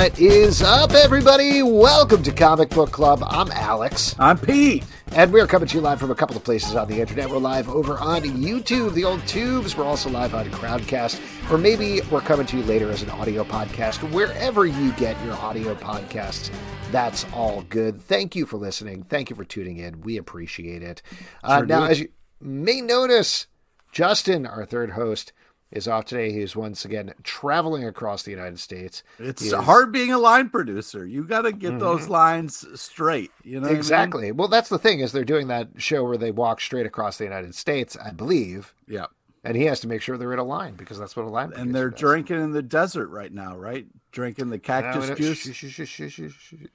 What is up, everybody? Welcome to Comic Book Club. I'm Alex. I'm Pete. And we're coming to you live from a couple of places on the internet. We're live over on YouTube, the old tubes. We're also live on Crowdcast. Or maybe we're coming to you later as an audio podcast. Wherever you get your audio podcasts, that's all good. Thank you for listening. Thank you for tuning in. We appreciate it. Uh, Sure now, do. as you may notice, Justin, our third host, is off today. He's once again traveling across the United States. It's is- hard being a line producer. You got to get mm-hmm. those lines straight. You know what I mean? Exactly. Well, that's the thing is they're doing that show where they walk straight across the United States, I believe, Yeah, and he has to make sure they're in a line because that's what a line. Is. And they're does. drinking in the desert right now, right? Drinking the cactus don't- juice. We,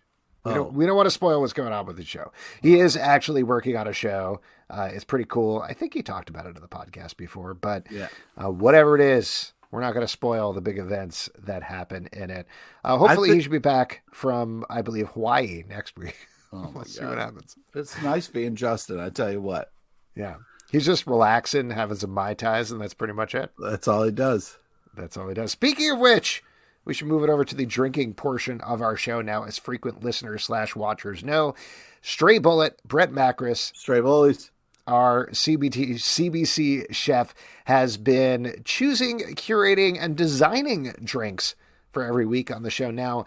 Oh. don't, we don't oh. want to spoil what's going on with the show. He is actually working on a show. Uh, it's pretty cool. I think he talked about it in the podcast before, but Yeah. uh, whatever it is, we're not going to spoil the big events that happen in it. Uh, hopefully, thi- he should be back from, I believe, Hawaii next week. Oh Let's see what happens. It's nice being Justin. I tell you what, Yeah. He's just relaxing, having some Mai Tais, and that's pretty much it. that's all he does. That's all he does. Speaking of which, we should move it over to the drinking portion of our show now, as frequent listeners slash watchers know. Stray Bullet, Brett Macris, Stray bullies. Our CBT, CBC chef, has been choosing, curating, and designing drinks for every week on the show. Now,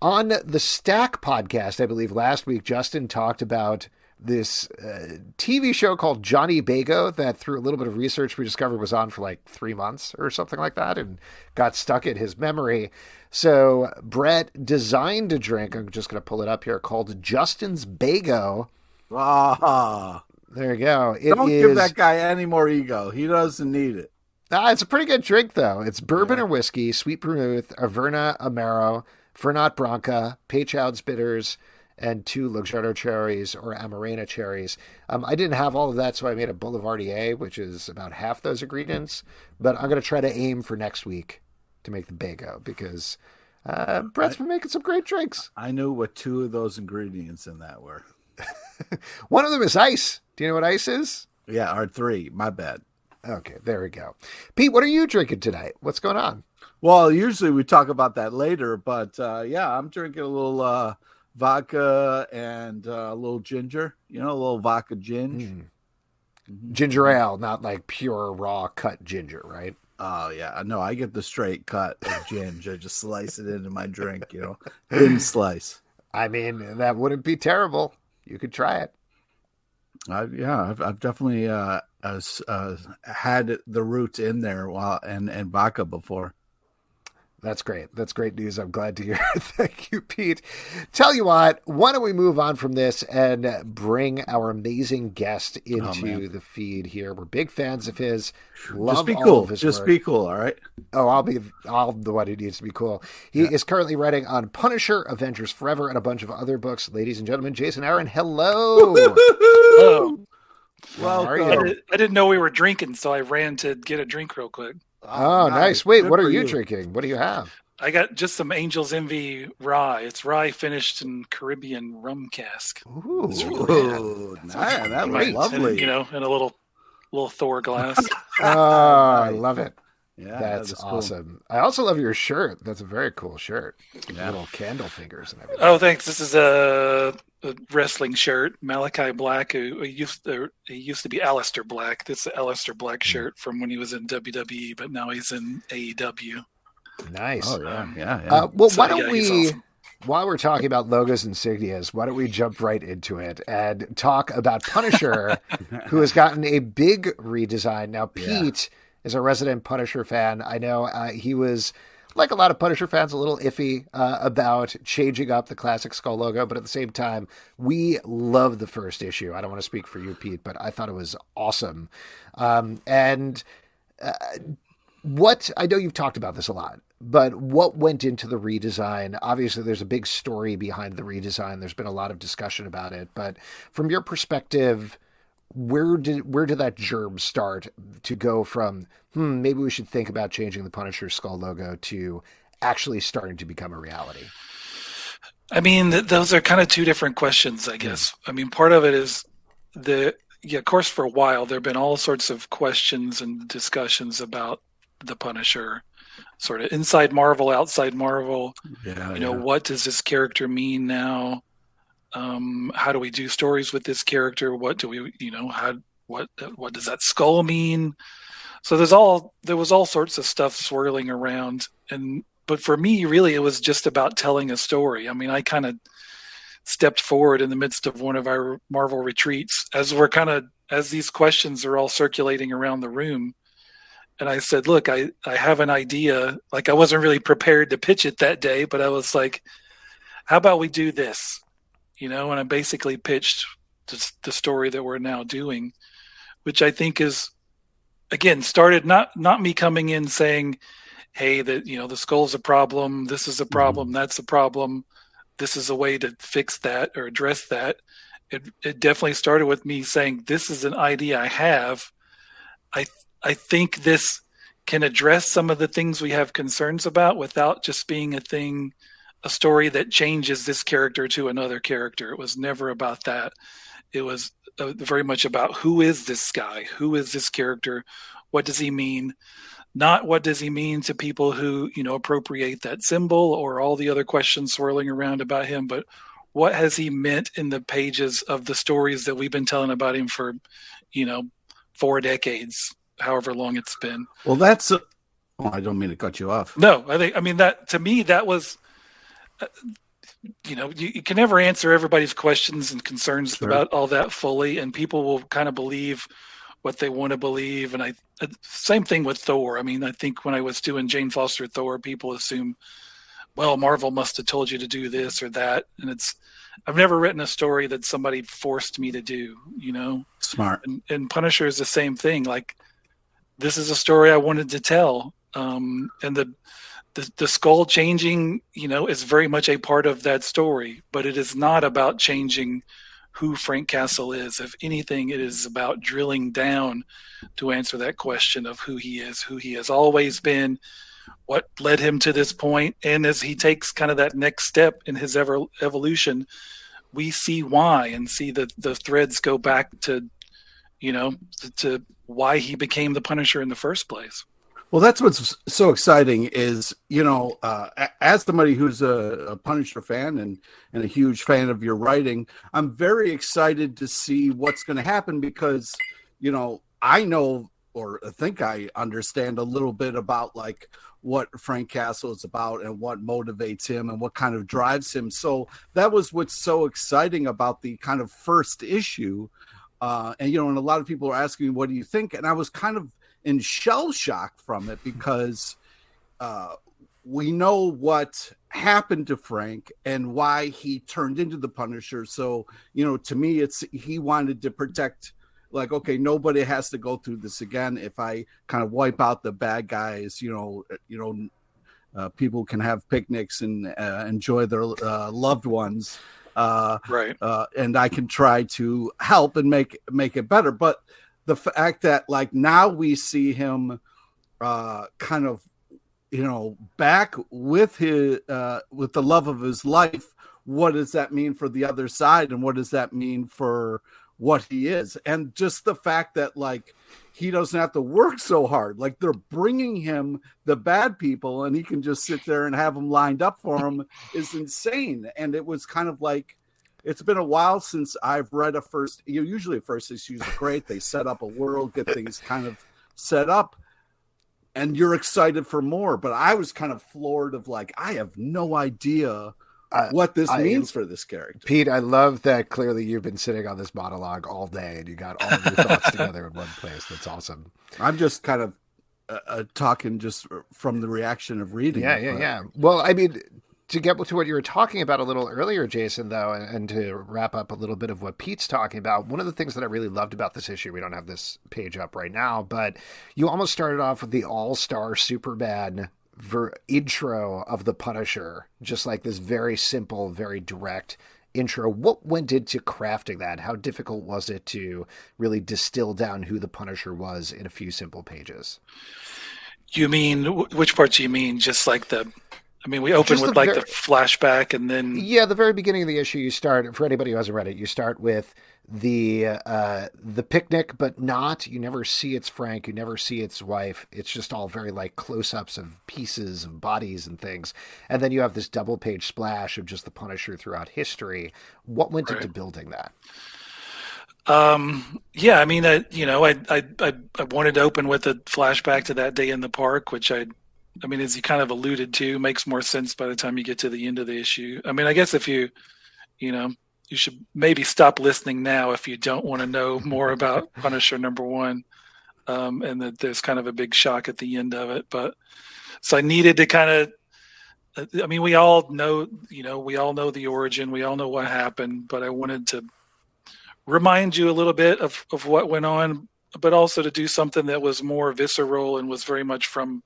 on the Stack podcast, I believe last week, Justin talked about this uh, TV show called Johnny Bago that, through a little bit of research, we discovered was on for like three months or something like that and got stuck in his memory. So, Brett designed a drink. I'm just going to pull it up here called Justin's Bago. Ah, There you go. It don't is- give that guy any more ego. He doesn't need it. Ah, it's a pretty good drink, though. It's bourbon or whiskey, sweet vermouth, Averna Amaro, Fernet Branca, Peychaud's bitters, and two Luxardo cherries or Amarena cherries. Um, I didn't have all of that, so I made a Boulevardier, which is about half those ingredients. But I'm going to try to aim for next week to make the Bago because uh, Brett's been making some great drinks. I knew what two of those ingredients in that were. One of them is ice. Do you know what ice is? Yeah, or three. My bad. Okay, there we go. Pete, what are you drinking tonight? What's going on? Well, usually we talk about that later, but uh, yeah, I'm drinking a little uh, vodka and uh, a little ginger. You know, a little vodka ginger. Mm. Ginger ale, not like pure raw cut ginger, right? Oh yeah, no, I get the straight cut of ginger. I just slice it into my drink. You know, thin slice. I mean, that wouldn't be terrible. You could try it. I, yeah, I've, I've definitely uh, uh, uh, had the roots in there while and and vodka before. That's great. That's great news. I'm glad to hear. It. Thank you, Pete. Tell you what, why don't we move on from this and bring our amazing guest oh, into Oh, the feed here? We're big fans of his. Love just be all cool. of his Just work. be cool. All right. Oh, I'll be I'll the one who needs to be cool. He is currently writing on Punisher, Avengers Forever, and a bunch of other books. Ladies and gentlemen, Jason Aaron, hello. Oh, How are Welcome. I, did, I didn't know we were drinking, so I ran to get a drink real quick. Oh, oh nice. Wait, Good what are you, drinking? What do you have? I got just some Angel's Envy rye. It's rye finished in Caribbean rum cask. Ooh, Ooh, nice. that was lovely. And, you know, in a little little Thor glass. oh, I love it. Yeah, That's that is cool. awesome. I also love your shirt. That's a very cool shirt. Yeah. Little candle fingers and everything. oh, thanks. This is a, a wrestling shirt. Malakai Black, who, who used to, he used to be Aleister Black. This is the Aleister Black Hmm. shirt from when he was in WWE, but now he's in AEW. Nice. Oh yeah, yeah, yeah. Uh, well, So, why don't yeah, we, awesome. while we're talking about logos and insignias, why don't we jump right into it and talk about Punisher, who has gotten a big redesign. Now, Yeah. Is a resident Punisher fan. I know uh, he was, like a lot of Punisher fans, a little iffy uh, about changing up the classic skull logo, but at the same time, we love the first issue. I don't want to speak for you, Pete, but I thought it was awesome. Um, and what I know you've talked about this a lot, but what went into the redesign? Obviously, there's a big story behind the redesign. There's been a lot of discussion about it, but from your perspective, where did where did that germ start to go from? Hmm, maybe we should think about changing the Punisher skull logo to actually starting to become a reality. I mean, th- those are kind of two different questions, I guess. I mean, part of it is the, yeah, of course, for a while, there have been all sorts of questions and discussions about the Punisher. sort of inside Marvel, outside Marvel. Yeah, you know, yeah. what does this character mean now? Um, how do we do stories with this character? What do we, you know, how what what does that skull mean? So there's all there was all sorts of stuff swirling around, and but for me, really, it was just about telling a story. I mean, I kind of stepped forward in the midst of one of our Marvel retreats as we're kind of as these questions are all circulating around the room and I said, "Look, I I have an idea. Like I wasn't really prepared to pitch it that day, but I was like, how about we do this?" You know, and I basically pitched the story that we're now doing, which I think is again started not not me coming in saying, "Hey, that you know the skull's a problem. This is a problem. Mm-hmm. That's a problem. This is a way to fix that or address that." It it definitely started with me saying, "This is an idea I have." I I think this can address some of the things we have concerns about without just being a thing, a story that changes this character to another character. It was never about that. It was uh, very much about who is this guy? Who is this character? What does he mean? Not what does he mean to people who, you know, appropriate that symbol or all the other questions swirling around about him, but what has he meant in the pages of the stories that we've been telling about him for, you know, four decades? however long it's been. Well, that's. A, oh, I don't mean to cut you off. No, I think I mean that to me that was. Uh, you know, you, you, can never answer everybody's questions and concerns sure. about all that fully, and people will kind of believe what they want to believe. And I, uh, same thing with Thor. I mean, I think when I was doing Jane Foster Thor, people assume, well, Marvel must have told you to do this or that, and it's. I've never written a story that somebody forced me to do. You know, smart. And, and Punisher is the same thing. Like this is a story I wanted to tell. Um, and the, the the skull changing, you know, is very much a part of that story, but it is not about changing who Frank Castle is. If anything, it is about drilling down to answer that question of who he is, who he has always been, what led him to this point, and as he takes kind of that next step in his ever evolution, we see why and see that the threads go back to, you know, to why he became the Punisher in the first place. Well, that's what's so exciting is, you know, uh, as somebody who's a, a, Punisher fan and, and a huge fan of your writing, I'm very excited to see what's going to happen because, you know, I know or think I understand a little bit about like what Frank Castle is about and what motivates him and what kind of drives him. So that was what's so exciting about the kind of first issue uh, and you know, and a lot of people are asking me, "What do you think?" And I was kind of in shell shock from it because uh, we know what happened to Frank and why he turned into the Punisher. So you know, to me, it's he wanted to protect. Like, okay, nobody has to go through this again. If I kind of wipe out the bad guys, you know, you know, uh, people can have picnics and uh, enjoy their uh, loved ones uh, right uh, and i can try to help and make make it better but the fact that like now we see him uh, kind of you know back with his uh, with the love of his life what does that mean for the other side and what does that mean for what he is? And just the fact that like he doesn't have to work so hard. Like they're bringing him the bad people and he can just sit there and have them lined up for him is insane. And it was kind of like it's been a while since i've read a first you know, usually first issues are great they set up a world get things kind of set up and you're excited for more but i was kind of floored of like i have no idea what this I, means for this character. Pete, I love that clearly you've been sitting on this monologue all day and you got all your thoughts together in one place. That's awesome. I'm just kind of uh, uh, talking just from the reaction of reading. Yeah, it, yeah, yeah. Well, I mean, to get to what you were talking about a little earlier, Jason, though, and, and, to wrap up a little bit of what Pete's talking about, one of the things that I really loved about this issue, we don't have this page up right now, but you almost started off with the all star Superman ver- intro of the Punisher, just like this very simple, very direct intro. What went into crafting that? How difficult was it to really distill down who the Punisher was in a few simple pages? You mean which parts? Do you mean just like the I mean, we open with the like ver- the flashback, and then Yeah, the very beginning of the issue, you start for anybody who hasn't read it. You start with the uh, the picnic, but not. You never see it's Frank. You never see its wife. It's just all very like close ups of pieces of bodies and things. And then you have this double page splash of just the Punisher throughout history. What went Right. into building that? Um, yeah, I mean, I, you know, I, I, I, I wanted to open with a flashback to that day in the park, which I, I mean, as you kind of alluded to, makes more sense by the time you get to the end of the issue. I mean, I guess if you, you know, you should maybe stop listening now if you don't want to know more about Punisher number one. Um, and that there's kind of a big shock at the end of it. But so I needed to kind of, I mean, we all know, you know, we all know the origin, we all know what happened, but I wanted to remind you a little bit of, of what went on, but also to do something that was more visceral and was very much from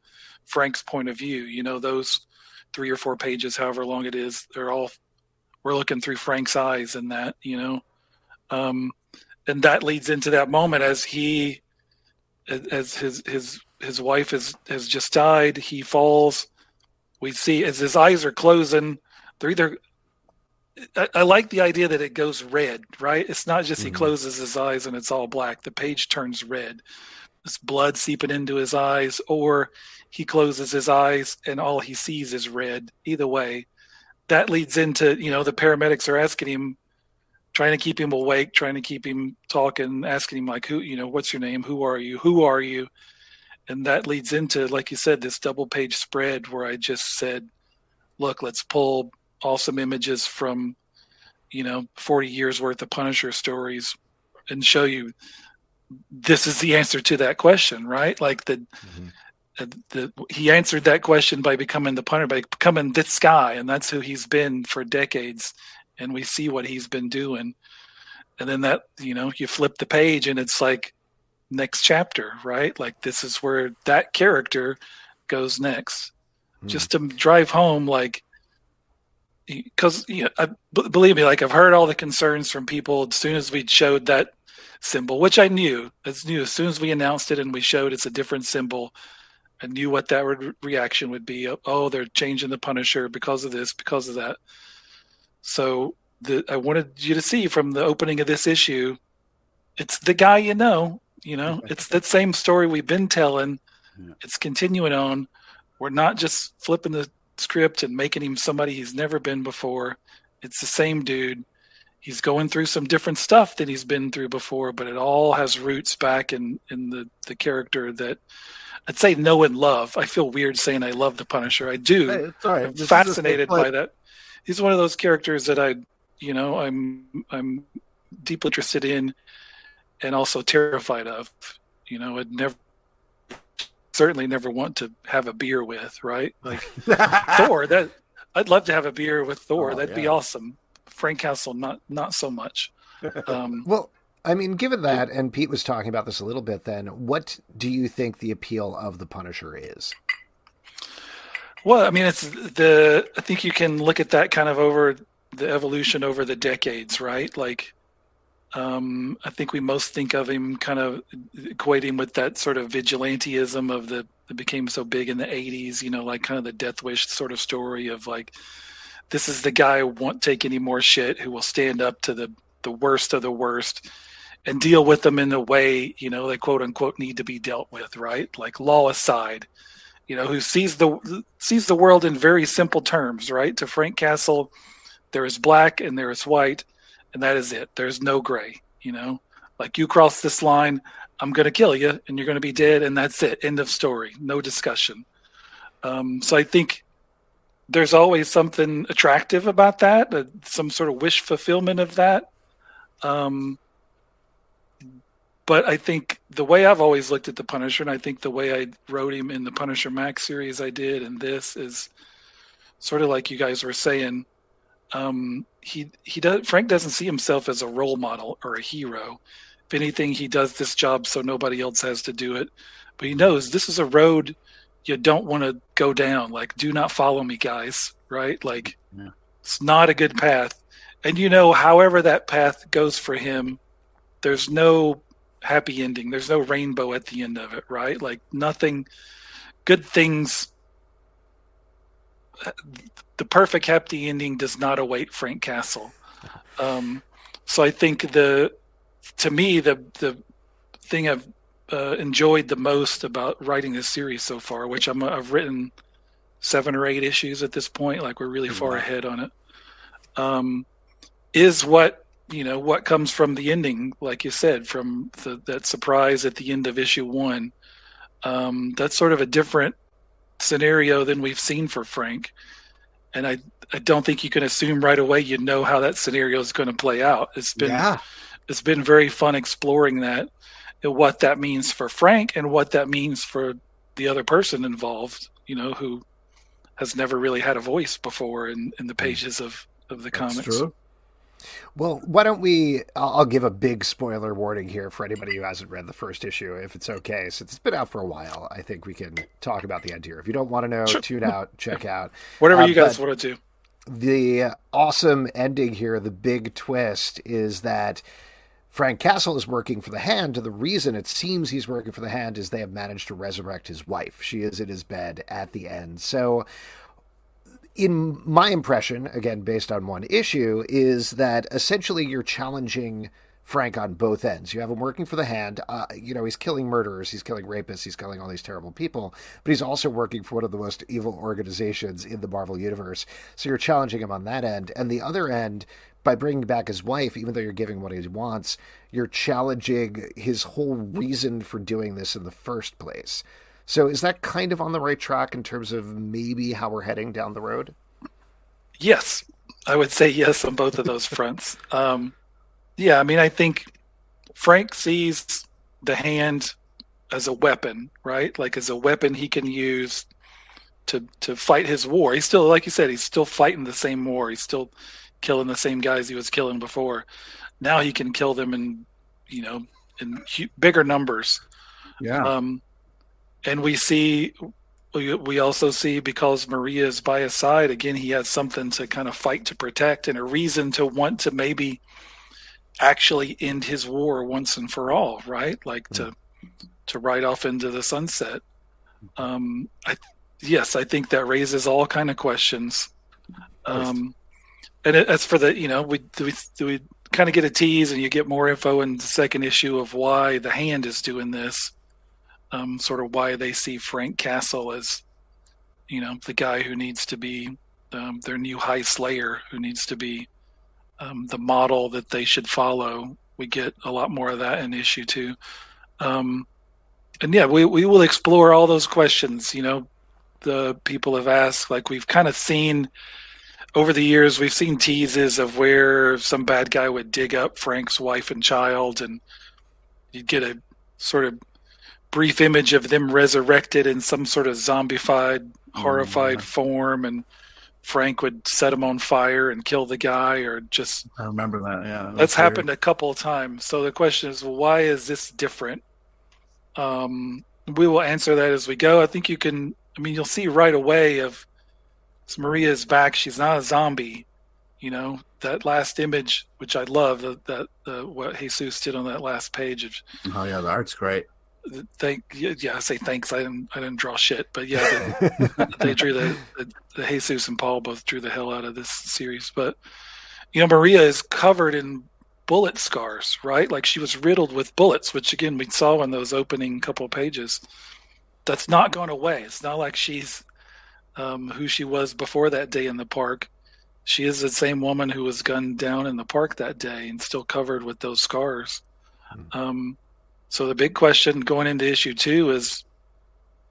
Frank's point of view. You know, those three or four pages, however long it is, they're all we're looking through Frank's eyes in that, you know. Um, and that leads into that moment as he as his his his wife has has just died, he falls. We see as his eyes are closing, they're either I, I like the idea that it goes red, right? It's not just he Mhm. closes his eyes and it's all black. The page turns red. Blood seeping into his eyes, or he closes his eyes and all he sees is red. Either way, that leads into you know the paramedics are asking him, trying to keep him awake, trying to keep him talking, asking him like who you know what's your name, who are you, who are you, and that leads into like you said this double page spread where I just said, look, let's pull awesome images from you know 40 years worth of Punisher stories and show you this is the answer to that question, right? Like the uh, the, he answered that question by becoming the punter, by becoming this guy, and that's who he's been for decades. And we see what he's been doing. And then that, you know, you flip the page and it's like next chapter, right? Like this is where that character goes next. Hmm. Just to drive home, like, because you know, I, b- believe me, like I've heard all the concerns from people as soon as we showed that symbol, which I knew, as knew as soon as we announced it and we showed it's a different symbol. I knew what that re- reaction would be. Oh, oh, they're changing the Punisher because of this, because of that. So the I wanted you to see from the opening of this issue, it's the guy you know. You know, mm-hmm. it's that same story we've been telling. Yeah. It's continuing on. We're not just flipping the script and making him somebody he's never been before. It's the same dude. He's going through some different stuff than he's been through before, but it all has roots back in in the the character that I'd say know and love. I feel weird saying I love the Punisher. I do. Hey, it's. I'm fascinated by that. He's one of those characters that I, you know, I'm I'm deeply interested in, and also terrified of. You know, I'd never, certainly never want to have a beer with. Right, like Thor. That I'd love to have a beer with Thor. Oh, That'd be awesome. Frank Castle, not not so much. Um, Well, I mean, given that, and Pete was talking about this a little bit, then what do you think the appeal of the Punisher is? Well, I mean, it's the. I think you can look at that kind of over the evolution over the decades, right? Like, um, I think we most think of him kind of equating with that sort of vigilanteism of the that became so big in the '80s. You know, like kind of the Death Wish sort of story of like, this is the guy who won't take any more shit, who will stand up to the the worst of the worst and deal with them in a way you know they quote unquote need to be dealt with, right? Like law aside you know, who sees the sees the world in very simple terms, right? To Frank Castle, there is black and there is white, and that is it. There's no gray. You know, like you cross this line, I'm going to kill you, and you're going to be dead, and that's it. End of story. No discussion. Um, so I think there's always something attractive about that, some sort of wish fulfillment of that. Um, but I think the way I've always looked at the Punisher, and I think the way I wrote him in the Punisher Max series I did, and this is sort of like you guys were saying. Um, he he does Frank doesn't see himself as a role model or a hero. If anything, he does this job so nobody else has to do it. But he knows this is a road you don't want to go down. Like, do not follow me, guys. Right? Like, Yeah. it's not a good path. And you know, however that path goes for him, there's no happy ending. There's no rainbow at the end of it, right? Like nothing good things the perfect happy ending does not await Frank Castle. Um, so I think the to me the the thing I've uh, enjoyed the most about writing this series so far, which I'm I've written seven or eight issues at this point, like we're really far ahead on it, um, is what you know what comes from the ending, like you said, from the, that surprise at the end of issue one. Um, that's sort of a different scenario than we've seen for Frank, and I I don't think you can assume right away you know how that scenario is going to play out. It's been yeah. it's been very fun exploring that what that means for Frank and what that means for the other person involved, you know, who has never really had a voice before in, in the hmm. pages of, of the That's comics. True. Well, why don't we? I'll give a big spoiler warning here for anybody who hasn't read the first issue, if it's okay. Since it's been out for a while, I think we can talk about the idea. If you don't want to know, sure. tune out, check out. Whatever uh, you guys want to do. The awesome ending here, the big twist, is that Frank Castle is working for the Hand. The reason it seems he's working for the Hand is they have managed to resurrect his wife. She is in his bed at the end. So, in my impression, again, based on one issue, is that essentially you're challenging Frank on both ends. You have him working for the Hand. Uh, you know, he's killing murderers, he's killing rapists, he's killing all these terrible people, but he's also working for one of the most evil organizations in the Marvel Universe. So you're challenging him on that end. And the other end, by bringing back his wife, even though you're giving what he wants, you're challenging his whole reason for doing this in the first place. So is that kind of on the right track in terms of maybe how we're heading down the road? Yes, I would say yes on both of those fronts. Um, yeah, I mean, I think Frank sees the hand as a weapon, right? Like as a weapon he can use to to fight his war. He's still, like you said, he's still fighting the same war. He's still killing the same guys he was killing before. Now he can kill them in, you know, in bigger numbers. Yeah. Um, and we see, we, we also see because Maria is by his side again, he has something to kind of fight to protect and a reason to want to maybe actually end his war once and for all, right? Like to to ride off into the sunset. Um, I yes, I think that raises all kind of questions. Um, and as for the you know we we, we kind of get a tease and you get more info in the second issue of why the hand is doing this um, sort of why they see frank castle as you know the guy who needs to be um, their new high slayer who needs to be um, the model that they should follow. We get a lot more of that in issue two. Um, and yeah we, we will explore all those questions you know. The people have asked like we've kind of seen over the years we've seen teases of where some bad guy would dig up Frank's wife and child and you'd get a sort of brief image of them resurrected in some sort of zombified horrified mm-hmm. form and Frank would set him on fire and kill the guy or just I remember that yeah that that's weird. happened a couple of times so the question is why is this different um we will answer that as we go I think you can I mean you'll see right away of so Maria is back. She's not a zombie. You know that last image, which I love, that that uh, what Jesus did on that last page. Of, oh yeah, the art's great. Thank yeah, I say thanks. I didn't I didn't draw shit, but yeah, they, they drew the, the, the Jesus and Paul both drew the hell out of this series. But you know, Maria is covered in bullet scars, right? Like she was riddled with bullets, which again we saw in those opening couple pages. That's not going away. It's not like she's um, who she was before that day in the park. She is the same woman who was gunned down in the park that day and still covered with those scars. Mm-hmm. Um, so the big question going into issue two is,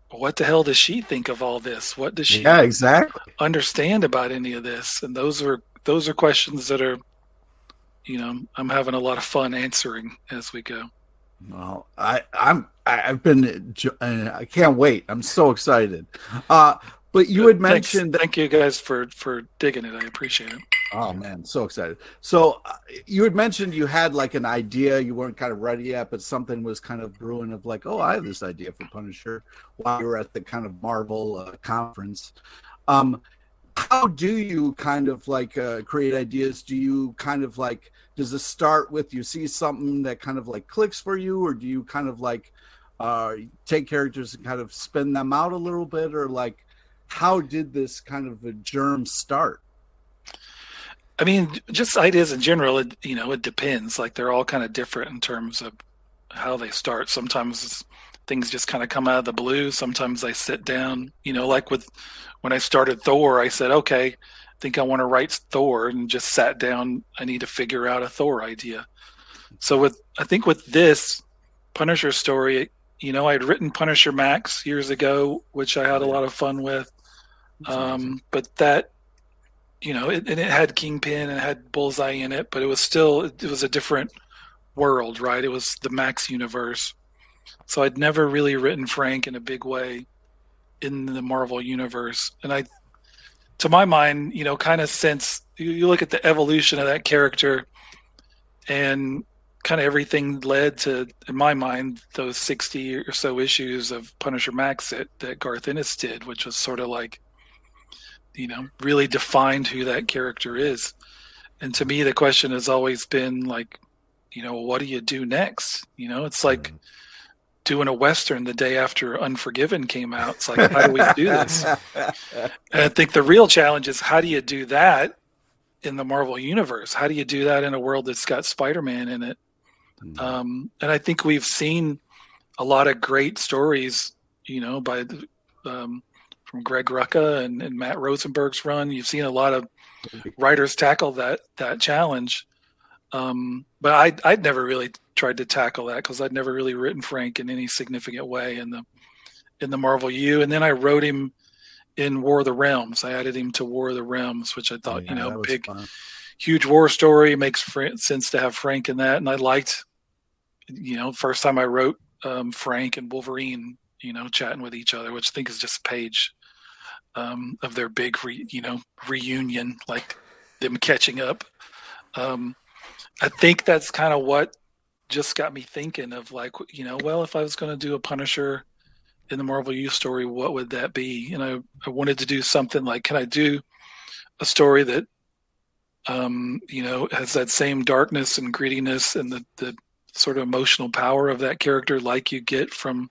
what the hell does she think of all this? What does she yeah, exactly. understand about any of this? And those are those are questions that are, you know, I'm having a lot of fun answering as we go. Well, I, I'm I've been I can't wait. I'm so excited. Uh, but you had mentioned thank you guys for for digging it. I appreciate it. Oh man, so excited. So uh, you had mentioned you had like an idea, you weren't kind of ready yet, but something was kind of brewing of like, oh, I have this idea for Punisher while you were at the kind of Marvel uh, conference. Um, how do you kind of like uh, create ideas? Do you kind of like does it start with you see something that kind of like clicks for you, or do you kind of like uh, take characters and kind of spin them out a little bit, or like how did this kind of a germ start? I mean, just ideas in general. It, you know, it depends. Like they're all kind of different in terms of how they start. Sometimes things just kind of come out of the blue. Sometimes I sit down. You know, like with when I started Thor, I said, okay, I think I want to write Thor, and just sat down. I need to figure out a Thor idea. So with I think with this Punisher story, you know, I had written Punisher Max years ago, which I had a lot of fun with. Um, but that, you know, it, and it had Kingpin and it had Bullseye in it, but it was still it was a different world, right? It was the Max universe. So I'd never really written Frank in a big way in the Marvel universe, and I, to my mind, you know, kind of since you look at the evolution of that character, and kind of everything led to, in my mind, those 60 or so issues of Punisher Max that, that Garth Ennis did, which was sort of like, you know, really defined who that character is. And to me, the question has always been like, you know, what do you do next? You know, it's like mm-hmm. doing a Western the day after Unforgiven came out. It's like, how do we do this? and I think the real challenge is how do you do that in the Marvel universe? How do you do that in a world that's got Spider Man in it? Mm-hmm. Um, and I think we've seen a lot of great stories, you know, by the, um, from Greg Rucka and, and, Matt Rosenberg's run. You've seen a lot of writers tackle that that challenge. Um, but I I'd never really tried to tackle that because I'd never really written Frank in any significant way in the in the Marvel U. And then I wrote him in War of the Realms. I added him to War of the Realms, which I thought, yeah, you know, big, fun. huge war story makes sense to have Frank in that. And I liked you know, first time I wrote um, Frank and Wolverine, you know, chatting with each other, which I think is just a page um, of their big, re, you know, reunion, like them catching up. Um, I think that's kind of what just got me thinking of like, you know, well, if I was going to do a Punisher in the Marvel U story, what would that be? And I, I wanted to do something like, can I do a story that, um, you know, has that same darkness and grittiness and the, the sort of emotional power of that character like you get from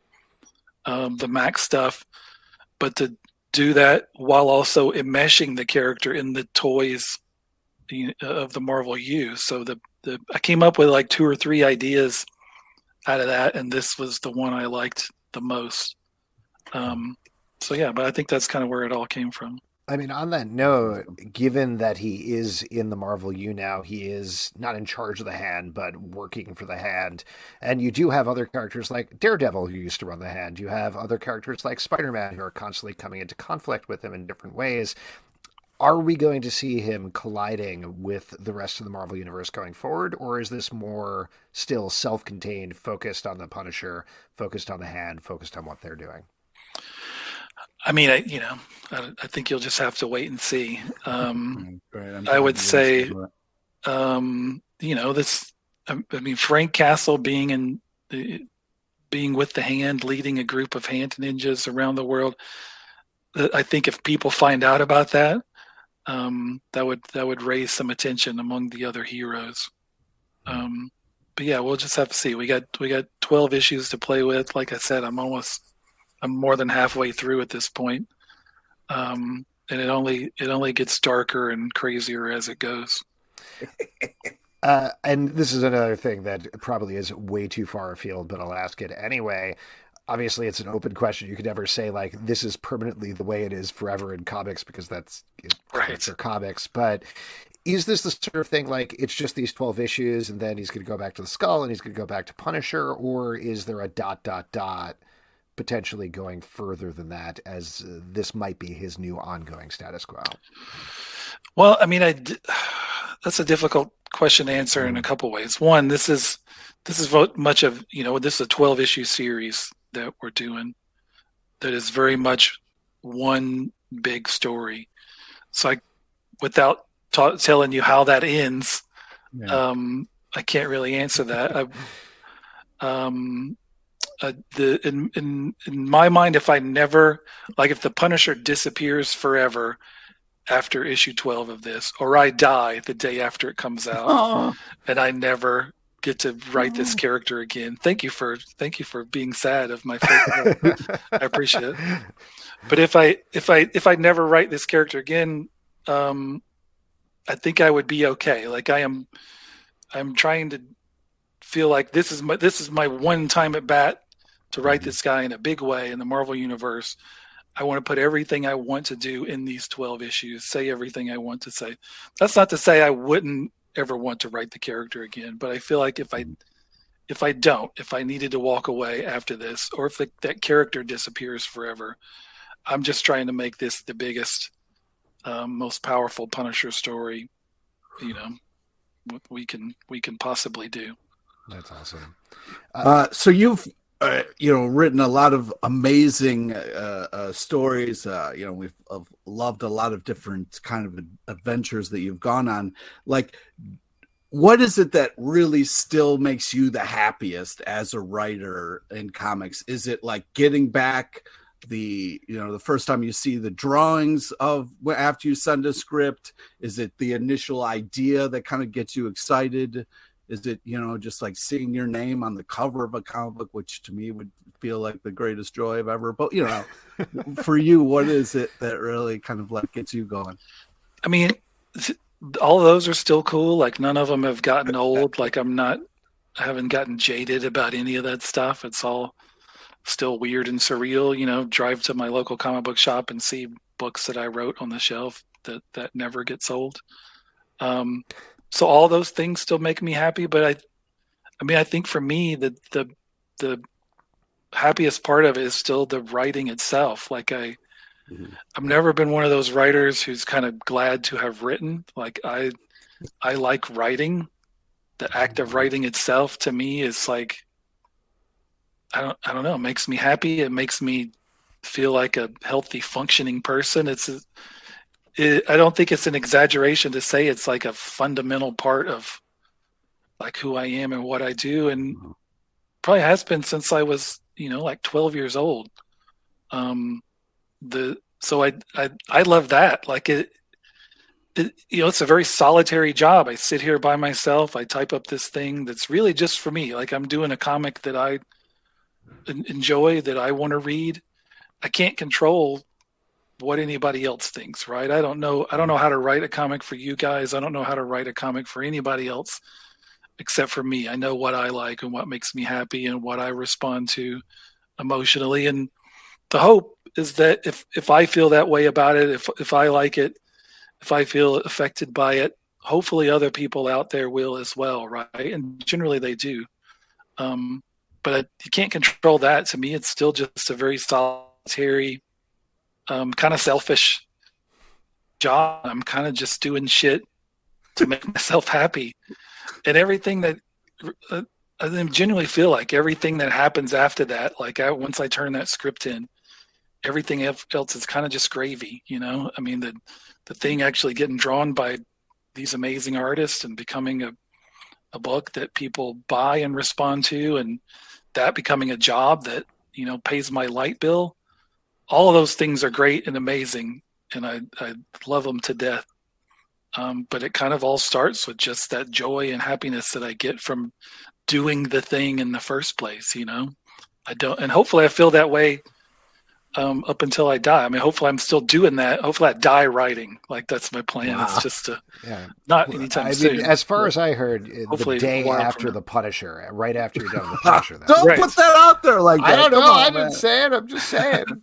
um, the Max stuff, but to do that while also enmeshing the character in the toys of the Marvel U. So the, the I came up with like two or three ideas out of that, and this was the one I liked the most. Um, so yeah, but I think that's kind of where it all came from. I mean, on that note, given that he is in the Marvel U now, he is not in charge of the hand, but working for the hand. And you do have other characters like Daredevil who used to run the hand. You have other characters like Spider Man who are constantly coming into conflict with him in different ways. Are we going to see him colliding with the rest of the Marvel Universe going forward, or is this more still self contained, focused on the Punisher, focused on the hand, focused on what they're doing? I mean, I, you know, I, I, think you'll just have to wait and see. Um, I would say, um, you know, this. I, I mean, Frank Castle being in the, being with the hand, leading a group of hand ninjas around the world. I think if people find out about that, um, that would that would raise some attention among the other heroes. Um, but yeah, we'll just have to see. We got we got twelve issues to play with. Like I said, I'm almost I'm more than halfway through at this point. Um, and it only it only gets darker and crazier as it goes. Uh, and this is another thing that probably is way too far afield, but I'll ask it anyway. Obviously, it's an open question. You could never say like this is permanently the way it is forever in comics because that's right. or comics. But is this the sort of thing like it's just these 12 issues and then he's going to go back to the skull and he's going to go back to punisher or is there a dot dot dot potentially going further than that, as uh, this might be his new ongoing status quo? Well, I mean, I that's a difficult question to answer in a mm. couple ways. One, this is this is much of you know this is a twelve issue series that we're doing that is very much one big story. So I, without ta- telling you how that ends, yeah. um, I can't really answer that. I, um, uh, the in, in in my mind, if I never like if the Punisher disappears forever after issue twelve of this, or I die the day after it comes out, oh. and I never get to write this oh. character again. Thank you for thank you for being sad of my favorite. I appreciate it. But if I if I if I never write this character again, um, I think I would be okay. Like I am, I'm trying to feel like this is my this is my one time at bat to write mm-hmm. this guy in a big way in the Marvel universe. I want to put everything I want to do in these 12 issues, say everything I want to say. That's not to say I wouldn't ever want to write the character again, but I feel like if I if I don't, if I needed to walk away after this or if the, that character disappears forever, I'm just trying to make this the biggest um, most powerful Punisher story, you know, we can we can possibly do. That's awesome. Uh, uh, so you've uh, you know written a lot of amazing uh, uh, stories uh, you know we've loved a lot of different kind of adventures that you've gone on. Like what is it that really still makes you the happiest as a writer in comics? Is it like getting back the you know the first time you see the drawings of after you send a script? Is it the initial idea that kind of gets you excited is it, you know, just like seeing your name on the cover of a comic book, which to me would feel like the greatest joy I've ever, but you know, for you, what is it that really kind of like gets you going? I mean, all of those are still cool. Like none of them have gotten old. Like I'm not, I haven't gotten jaded about any of that stuff. It's all still weird and surreal. You know, drive to my local comic book shop and see books that I wrote on the shelf that that never get sold. Um, so all those things still make me happy but i i mean i think for me the the the happiest part of it is still the writing itself. Like i mm-hmm. i've never been one of those writers who's kind of glad to have written. Like i i like writing. The act of writing itself to me is like i don't i don't know. It makes me happy. It makes me feel like a healthy functioning person. It's it, I don't think it's an exaggeration to say it's like a fundamental part of like who I am and what I do, and probably has been since I was you know like 12 years old. Um, the so I I I love that like it. It, you know, it's a very solitary job. I sit here by myself. I type up this thing that's really just for me. Like I'm doing a comic that I enjoy, that I want to read. I can't control what anybody else thinks, right? I don't know. I don't know how to write a comic for you guys. I don't know how to write a comic for anybody else except for me. I know what I like and what makes me happy and what I respond to emotionally. And the hope is that if if I feel that way about it, if if I like it, if I feel affected by it, hopefully other people out there will as well, right? And generally they do. Um, but you can't control that. To me, it's still just a very solitary um, kind of selfish job. I'm kind of just doing shit to make myself happy, and everything that uh, I genuinely feel like everything that happens after that, like I, once I turn that script in, everything else is kind of just gravy. You know, I mean the the thing actually getting drawn by these amazing artists and becoming a a book that people buy and respond to, and that becoming a job that you know pays my light bill all of those things are great and amazing, and I I love them to death. Um, but it kind of all starts with just that joy and happiness that I get from doing the thing in the first place. You know, I don't, and hopefully I feel that way um, up until I die. I mean, hopefully I'm still doing that. Hopefully I die writing. Like that's my plan. Wow. It's just to yeah. not anytime I soon. Mean, as far as I heard, hopefully the day after the Punisher, right after you're done with the Punisher. don't right. put that out there like that. I don't know. I didn't say it. I'm just saying.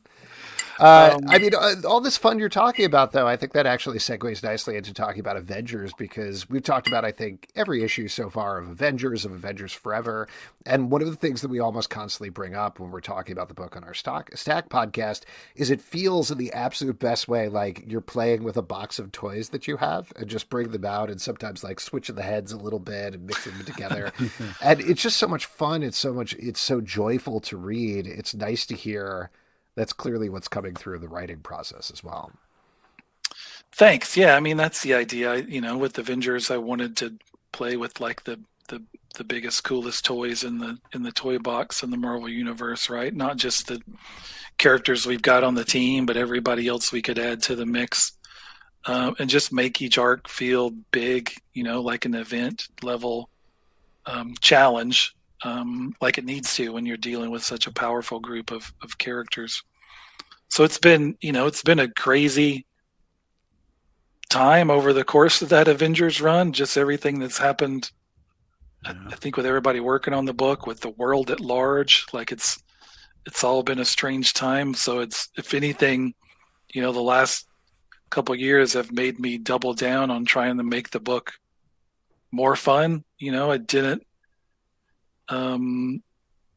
Uh, um, I mean, uh, all this fun you're talking about, though, I think that actually segues nicely into talking about Avengers because we've talked about, I think, every issue so far of Avengers, of Avengers Forever. And one of the things that we almost constantly bring up when we're talking about the book on our stock, Stack podcast is it feels in the absolute best way like you're playing with a box of toys that you have and just bring them out and sometimes like switching the heads a little bit and mixing them together. and it's just so much fun. It's so much, it's so joyful to read. It's nice to hear that's clearly what's coming through the writing process as well. Thanks. Yeah, I mean that's the idea. You know, with Avengers, I wanted to play with like the the the biggest, coolest toys in the in the toy box in the Marvel universe, right? Not just the characters we've got on the team, but everybody else we could add to the mix, um, and just make each arc feel big. You know, like an event level um, challenge um, like it needs to when you're dealing with such a powerful group of, of characters. So it's been, you know, it's been a crazy time over the course of that Avengers run. Just everything that's happened. Yeah. I, I think with everybody working on the book, with the world at large, like it's it's all been a strange time. So it's if anything, you know, the last couple years have made me double down on trying to make the book more fun. You know, I didn't um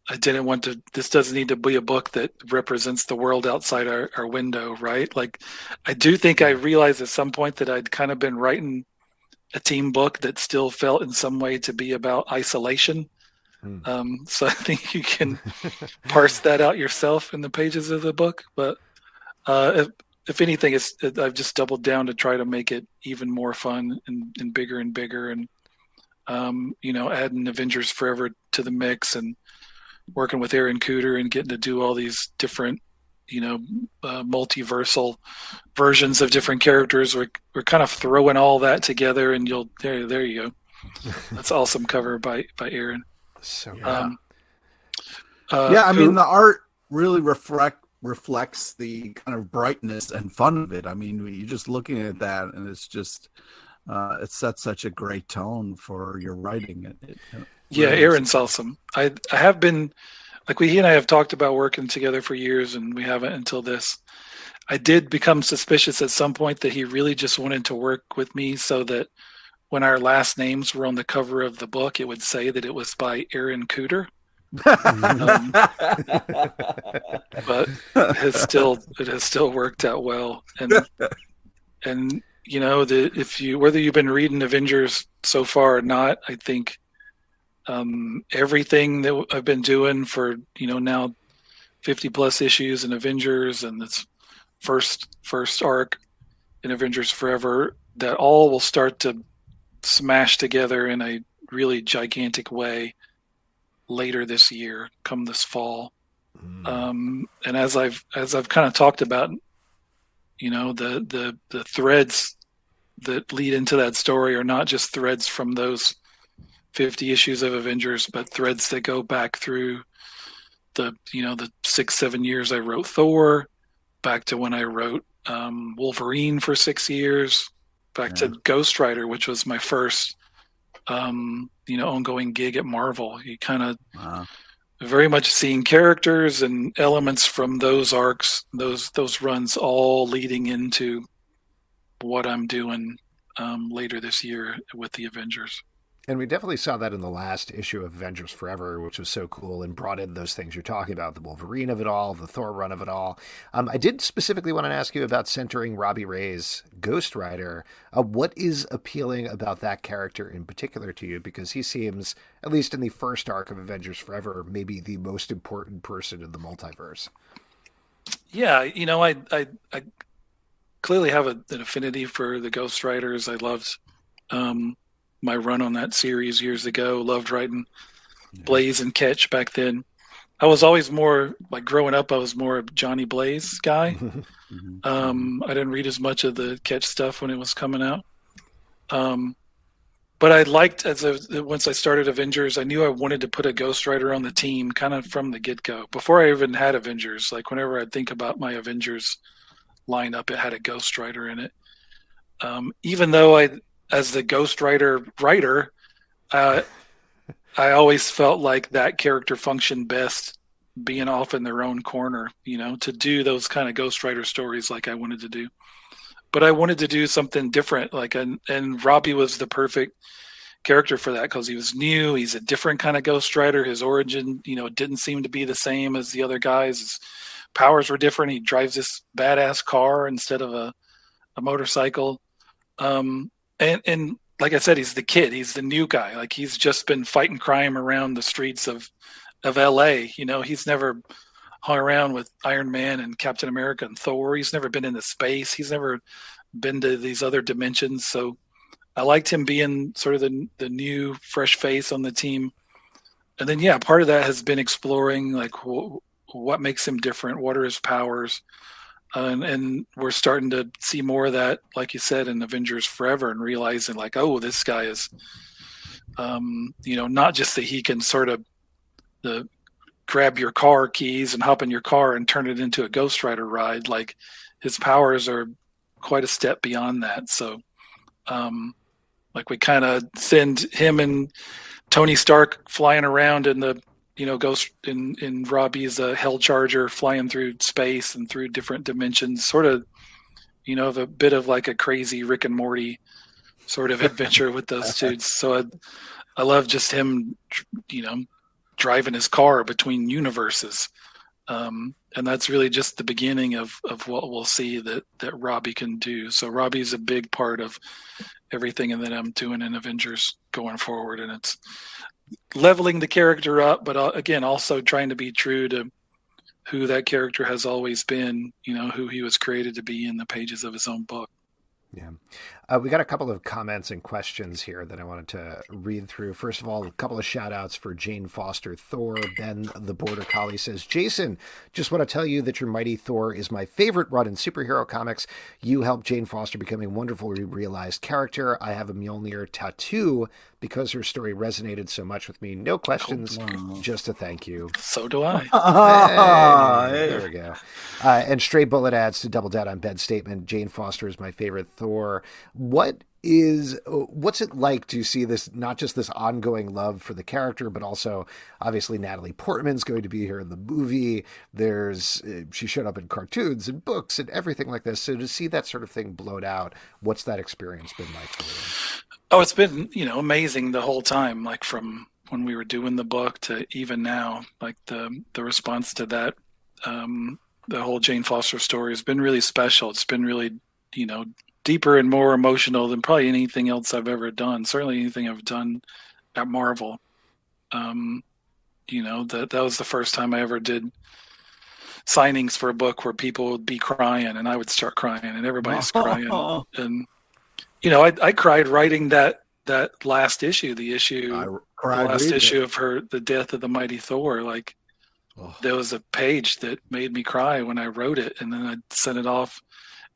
I didn't want to this doesn't need to be a book that represents the world outside our, our window, right? Like I do think I realized at some point that I'd kind of been writing a team book that still felt in some way to be about isolation. Hmm. Um, so I think you can parse that out yourself in the pages of the book. But uh, if, if anything, it's I've just doubled down to try to make it even more fun and, and bigger and bigger, and um, you know, adding Avengers Forever to the mix and working with Aaron Kuder and getting to do all these different, you know, uh, multiversal versions of different characters. We're we're kind of throwing all that together, and you'll there there you go. That's awesome cover by by Aaron. So yeah. Um, uh, yeah, I mean the art really reflect reflects the kind of brightness and fun of it. I mean, you're just looking at that, and it's just uh, it sets such a great tone for your writing. It, it yeah, Aaron's awesome. I I have been like we he and I have talked about working together for years, and we haven't until this. I did become suspicious at some point that he really just wanted to work with me so that when our last names were on the cover of the book, it would say that it was by Aaron Kuder. um, but it has still it has still worked out well, and and you know the if you whether you've been reading Avengers so far or not, I think um, everything that I've been doing for you know now fifty plus issues in Avengers and this first first arc in Avengers Forever that all will start to smash together in a really gigantic way later this year, come this fall. Mm. Um, and as I've as I've kind of talked about, you know, the the the threads that lead into that story are not just threads from those 50 issues of Avengers, but threads that go back through the you know the six seven years I wrote Thor, back to when I wrote um, Wolverine for six years, back yeah. to Ghost Rider, which was my first um, you know ongoing gig at Marvel. You kind of wow. very much seeing characters and elements from those arcs, those those runs, all leading into what I'm doing um, later this year with the Avengers. And we definitely saw that in the last issue of Avengers Forever, which was so cool and brought in those things you're talking about the Wolverine of it all, the Thor run of it all. Um, I did specifically want to ask you about centering Robbie Reyes' Ghost Rider. Uh, what is appealing about that character in particular to you? Because he seems, at least in the first arc of Avengers Forever, maybe the most important person in the multiverse. Yeah, you know, I, I, I clearly have a, an affinity for the Ghost Riders. I loved. Um, my run on that series years ago. Loved writing Blaze and Ketch back then. I was always more like growing up. I was more a Johnny Blaze guy. mm-hmm. um, I didn't read as much of the Ketch stuff when it was coming out. Um, but I liked as a, once I started Avengers, I knew I wanted to put a Ghost Rider on the team, kind of from the get go. Before I even had Avengers, like whenever I think about my Avengers lineup, it had a Ghost Rider in it. Um, even though I as the Ghost Rider writer, uh, I always felt like that character functioned best being off in their own corner, you know, to do those kind of Ghost Rider stories like I wanted to do. But I wanted to do something different, like and and Robbie was the perfect character for that because he was new. He's a different kind of Ghost Rider. His origin, you know, didn't seem to be the same as the other guys. His powers were different. He drives this badass car instead of a a motorcycle. Um, and and like I said, he's the kid. He's the new guy. Like he's just been fighting crime around the streets of of L.A. You know, he's never hung around with Iron Man and Captain America and Thor. He's never been into space. He's never been to these other dimensions. So I liked him being sort of the the new fresh face on the team. And then yeah, part of that has been exploring like wh- what makes him different. What are his powers? and, and, we're starting to see more of that, like you said, in Avengers Forever, and realizing like, oh, this guy is Um, you know, not just that he can sort of the grab your car keys and hop in your car and turn it into a Ghost Rider ride. Like his powers are quite a step beyond that. So, um, like we kind of send him and Tony Stark flying around in the you know ghost in in Robbie's a Hell Charger flying through space and through different dimensions, sort of you know of a bit of like a crazy Rick and Morty sort of adventure with those dudes. So I I love just him, you know, driving his car between universes. Um, and that's really just the beginning of, of what we'll see that, that Robbie can do. So Robbie's a big part of everything and that I'm doing in Avengers going forward. And it's leveling the character up, but uh, again, also trying to be true to who that character has always been, you know, who he was created to be in the pages of his own book. Yeah. Uh, we got a couple of comments and questions here that I wanted to read through. First of all, a couple of shout outs for Jane Foster Thor. Ben the Border Collie says, Jason, just want to tell you that your Mighty Thor is my favorite run in superhero comics. You helped Jane Foster become a wonderfully realized character. I have a Mjolnir tattoo because her story resonated so much with me. No questions, oh, just a thank you. So do I. hey, there we go. Uh, and Stray Bullet adds to double down on Ben's statement Jane Foster is my favorite Thor what is what's it like to see this not just this ongoing love for the character but also obviously Natalie Portman's going to be here in the movie. There's uh, she showed up in cartoons and books and everything like this. So to see that sort of thing blown out what's that experience been like for you? Oh it's been you know amazing the whole time like from when we were doing the book to even now like the the response to that um the whole Jane Foster story has been really special. It's been really you know deeper and more emotional than probably anything else I've ever done. Certainly anything I've done at Marvel. Um, you know, that that was the first time I ever did signings for a book where people would be crying and I would start crying and everybody's crying. And you know, I, I cried writing that that last issue, the issue, the last issue it. of her, the death of the mighty Thor. Like, oh. there was a page that made me cry when I wrote it, and then I sent it off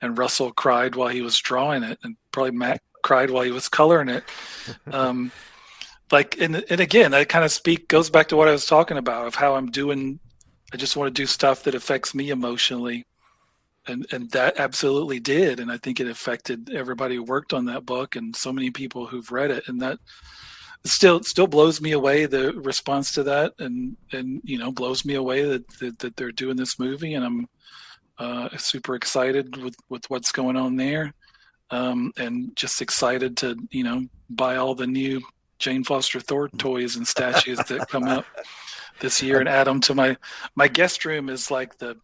and Russell cried while he was drawing it, and probably Matt cried while he was coloring it. Um, like, and and again, that kind of speak goes back to what I was talking about of how I'm doing. I just want to do stuff that affects me emotionally, and and that absolutely did, and I think it affected everybody who worked on that book and so many people who've read it, and that still still blows me away the response to that and and you know blows me away that, that, that they're doing this movie and i'm uh, super excited with, with what's going on there. Um, and just excited to, you know, buy all the new Jane Foster Thor toys and statues that come up this year and add them to my, my guest room is like the,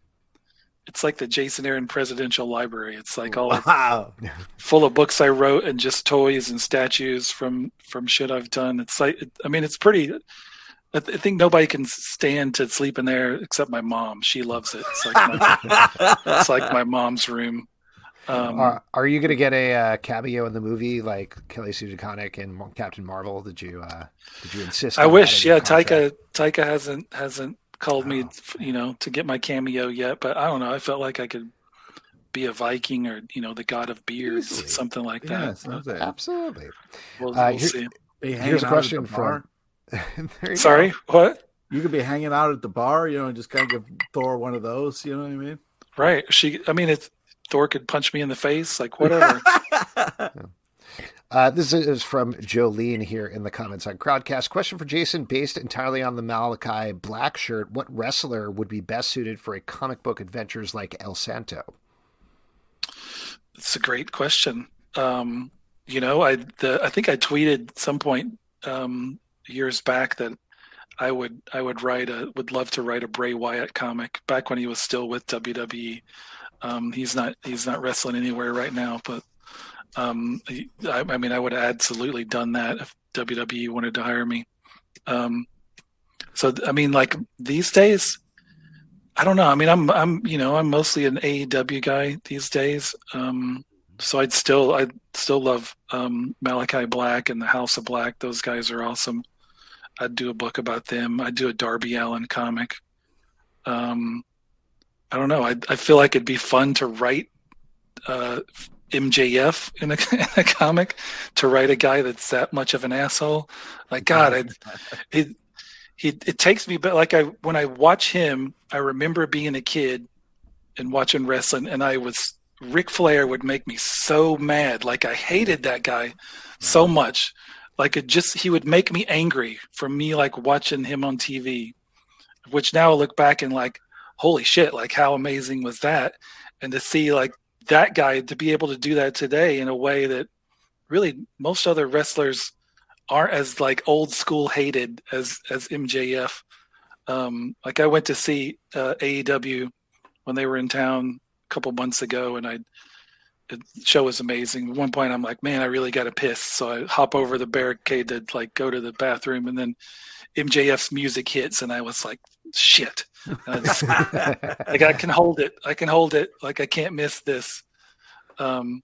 it's like the Jason Aaron Presidential Library. It's like all wow. full of books I wrote and just toys and statues from from shit I've done. It's like I mean, it's pretty. I, th- I, think nobody can stand to sleep in there except my mom. She loves it. It's like my, it's like my mom's room. Um, are, are, you going to get a uh, cameo in the movie like Kelly Sue DeConnick and Captain Marvel? Did you uh, did you insist? I wish. Yeah, Taika Taika hasn't hasn't called oh. me, you know, to get my cameo yet. But I don't know. I felt like I could be a Viking or you know the God of Beards, Easily. something like that. Yes, absolutely. We'll, uh, we'll here, here's a question from Sorry, go. what? You could be hanging out at the bar, you know, and just kind of give Thor one of those. You know what I mean? Right. She. I mean, it's Thor could punch me in the face, like whatever. Uh, this is from Jolene here in the comments on Crowdcast. Question for Jason, based entirely on the Malakai Black shirt, what wrestler would be best suited for a comic book adventures like El Santo? It's a great question. Um, you know, I the, I think I tweeted some point um, years back that I would I would write a would love to write a Bray Wyatt comic back when he was still with WWE. Um, he's not he's not wrestling anywhere right now, but um, I, I, mean I would have absolutely done that if WWE wanted to hire me. Um, so I mean like these days, I don't know. I mean I'm I'm you know I'm mostly an AEW guy these days. Um, so I'd still I'd still love um, Malakai Black and the House of Black. Those guys are awesome. I'd do a book about them. I'd do a Darby Allin comic. Um, I don't know. I I feel like it'd be fun to write uh, MJF in a, in a comic to write a guy that's that much of an asshole. Like God, it it it, it takes me, but like I when I watch him, I remember being a kid and watching wrestling, and I was Ric Flair would make me so mad. Like I hated that guy so mm-hmm. much. Like it just he would make me angry from me like watching him on TV. Which now I look back and like, holy shit, like how amazing was that? And to see like that guy to be able to do that today in a way that really most other wrestlers aren't as like old school hated as as MJF. Um, like I went to see uh, AEW when they were in town a couple months ago, and I the show was amazing. At one point, I'm like, man, I really got to piss, so I hop over the barricade to like go to the bathroom, and then MJF's music hits, and I was like, shit. I just, like I can hold it. I can hold it. Like I can't miss this. Um,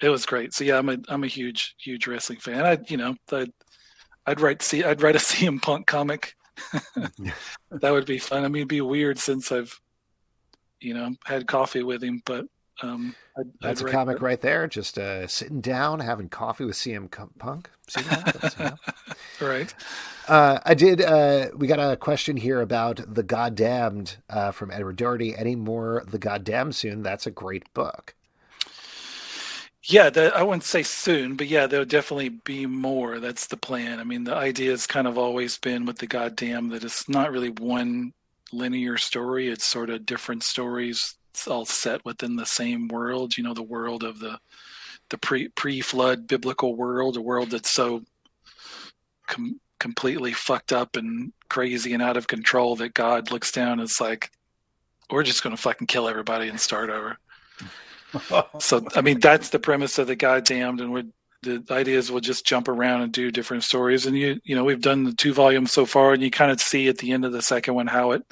it was great. So yeah, I'm a I'm a huge huge wrestling fan. I you know I'd I'd write see I'd write a CM Punk comic. that would be fun. I mean, it'd be weird since I've you know had coffee with him, but um, I'd, That's I'd a comic that. right there. Just uh, sitting down, having coffee with CM Punk. See that? right. Uh, I did. Uh, we got a question here about the Goddamned uh, from Edward Doherty. Any more the Goddamn soon? That's a great book. Yeah, the, I wouldn't say soon, but yeah, there'll definitely be more. That's the plan. I mean, the idea has kind of always been with the Goddamn that it's not really one linear story. It's sort of different stories it's all set within the same world. You know, the world of the the pre pre flood biblical world, a world that's so com- completely fucked up and crazy and out of control that God looks down and is like, we're just going to fucking kill everybody and start over. so, I mean, that's the premise of the Goddamned, and we the idea is we'll just jump around and do different stories. And you, you know, we've done the two volumes so far, and you kind of see at the end of the second one how it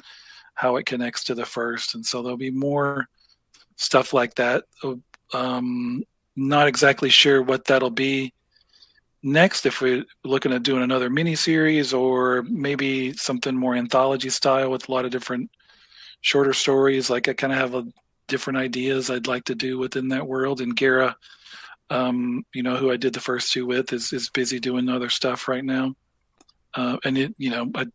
how it connects to the first. And so there'll be more stuff like that. Um, not exactly sure what that'll be next if we're looking at doing another mini series or maybe something more anthology style with a lot of different shorter stories like i kind of have a different ideas i'd like to do within that world and Guéra um, you know who i did the first two with is, is busy doing other stuff right now uh, and it you know i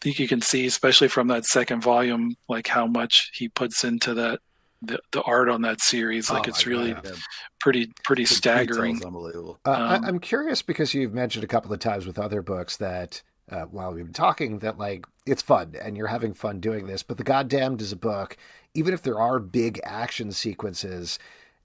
think you can see, especially from that second volume, like how much he puts into that the, the art on that series. Like oh it's really God. pretty pretty the staggering. Unbelievable. Uh, um, I, am curious because you've mentioned a couple of times with other books that uh, while we've been talking that like it's fun and you're having fun doing this, but the Goddamned is a book. Even if there are big action sequences,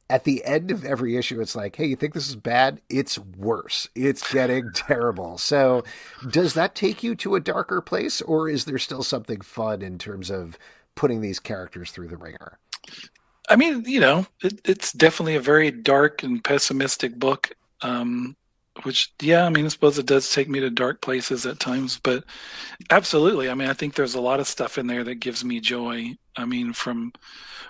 at the end of every issue, it's like, hey, you think this is bad? It's worse. It's getting terrible. So, does that take you to a darker place, or is there still something fun in terms of putting these characters through the ringer? I mean, you know, it, it's definitely a very dark and pessimistic book. Um, which, yeah, I mean, I suppose it does take me to dark places at times, but absolutely. I mean, I think there's a lot of stuff in there that gives me joy. I mean, from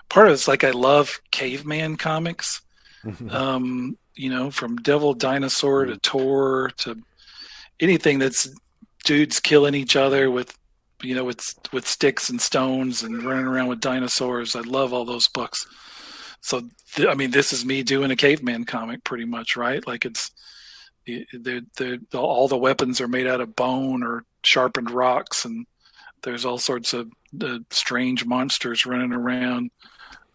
part of it's like I love caveman comics. um, you know, from Devil Dinosaur to Tor to anything that's dudes killing each other with you know with with sticks and stones and running around with dinosaurs. I love all those books. So th- I mean, this is me doing a caveman comic, pretty much, right? Like it's the the all the weapons are made out of bone or sharpened rocks, and there's all sorts of uh, strange monsters running around.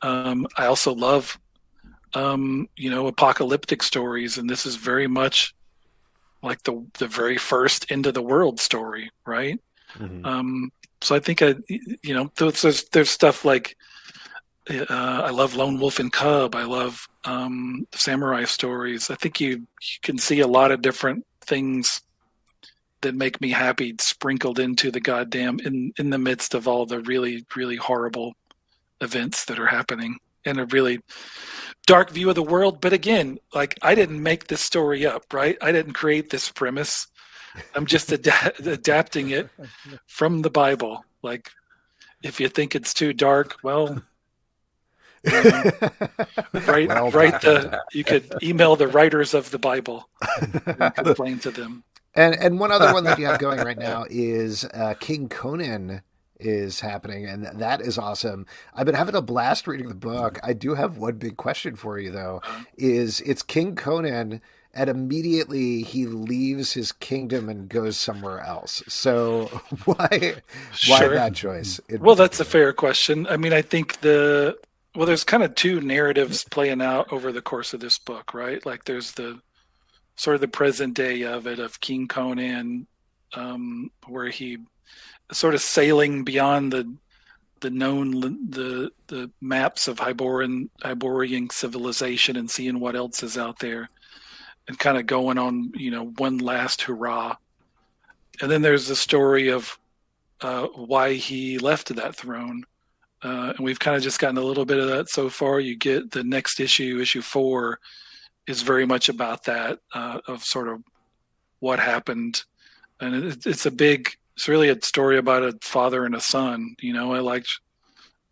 Um, I also love, um, you know, apocalyptic stories, and this is very much like the the very first end of the world story, right? Mm-hmm. Um, so I think I, you know, there's there's stuff like uh, I love Lone Wolf and Cub. I love um, samurai stories. I think you you can see a lot of different things that make me happy sprinkled into the goddamn in in the midst of all the really really horrible events that are happening and a really dark view of the world. But again, like I didn't make this story up, right? I didn't create this premise. I'm just ad- adapting it from the Bible. Like, if you think it's too dark, well, write well, write the. You could email the writers of the Bible and complain to them. And and one other one that you have going right now is uh, King Conan is happening, and that is awesome. I've been having a blast reading the book. I do have one big question for you though: is it's King Conan, and immediately he leaves his kingdom and goes somewhere else. So why why Sure. that choice? in Well, that's a fair question. I mean, I think the well, there's kind of two narratives playing out over the course of this book, right? Like there's the sort of the present day of it of King Conan, um, where he sort of sailing beyond the the known the the maps of Hyborian Hyborian civilization and seeing what else is out there, and kind of going on you know one last hurrah. And then there's the story of uh, why he left that throne. Uh, and we've kind of just gotten a little bit of that so far. You get the next issue, issue four, is very much about that uh, of sort of what happened, and it, it's a big. It's really a story about a father and a son. You know, I liked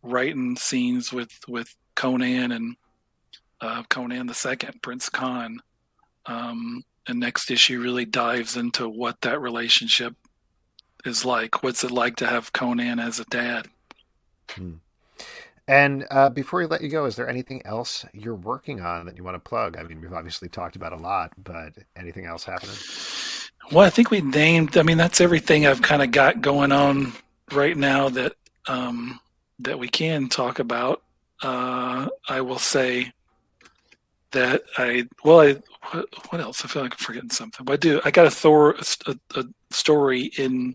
writing scenes with with Conan and uh, Conan the Second, Prince Conn. Um, and next issue really dives into what that relationship is like. What's it like to have Conan as a dad? And uh, before we let you go, is there anything else you're working on that you want to plug? I mean, we've obviously talked about a lot, but anything else happening? Well, I think we named. I mean, that's everything I've kind of got going on right now that um, that we can talk about. Uh, I will say that I well, I what, what else? I feel like I'm forgetting something. But I do. I got a Thor a, a story in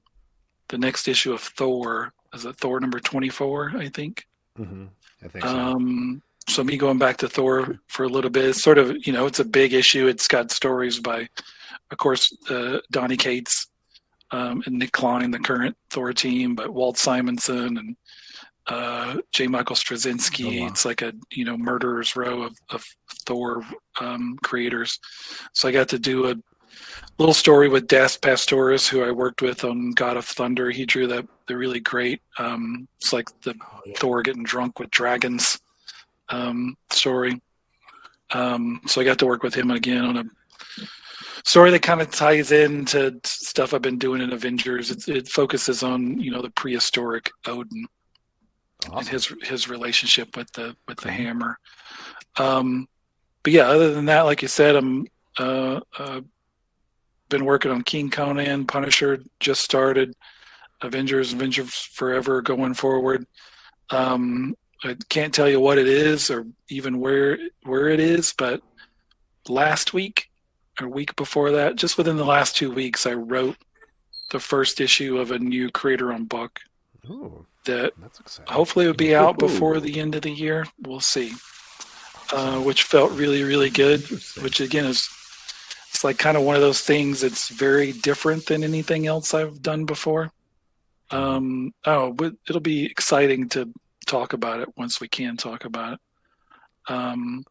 the next issue of Thor. Is it Thor number twenty four? I think. Mm-hmm. I think so. Um, so me going back to Thor for a little bit, it's sort of you know it's a big issue. It's got stories by, of course, uh, Donny Cates um, and Nic Klein, the current Thor team, but Walt Simonson and uh, J. Michael Straczynski. Oh, wow. It's like a you know murderers row of, of Thor um, creators. So I got to do a little story with Das Pastoras, who I worked with on God of Thunder. He drew that the really great. Um, it's like the Oh, yeah. Thor getting drunk with dragons um, story. Um, so I got to work with him again on a story that kind of ties into stuff I've been doing in Avengers. It, it focuses on you know the prehistoric Odin and his his relationship with the with the hammer. Um, but yeah, other than that, like you said, I'm uh, uh, been working on King Conan, Punisher just started, Avengers, Avengers Forever going forward. Um, I can't tell you what it is or even where where it is, but last week or week before that, just within the last two weeks, I wrote the first issue of a new creator-owned book Ooh, that that's hopefully it'll be out Ooh. before the end of the year. We'll see. Uh, which felt really, really good. Which again is it's like kind of one of those things that's very different than anything else I've done before. Um, oh, but it'll be exciting to talk about it once we can talk about it. Um,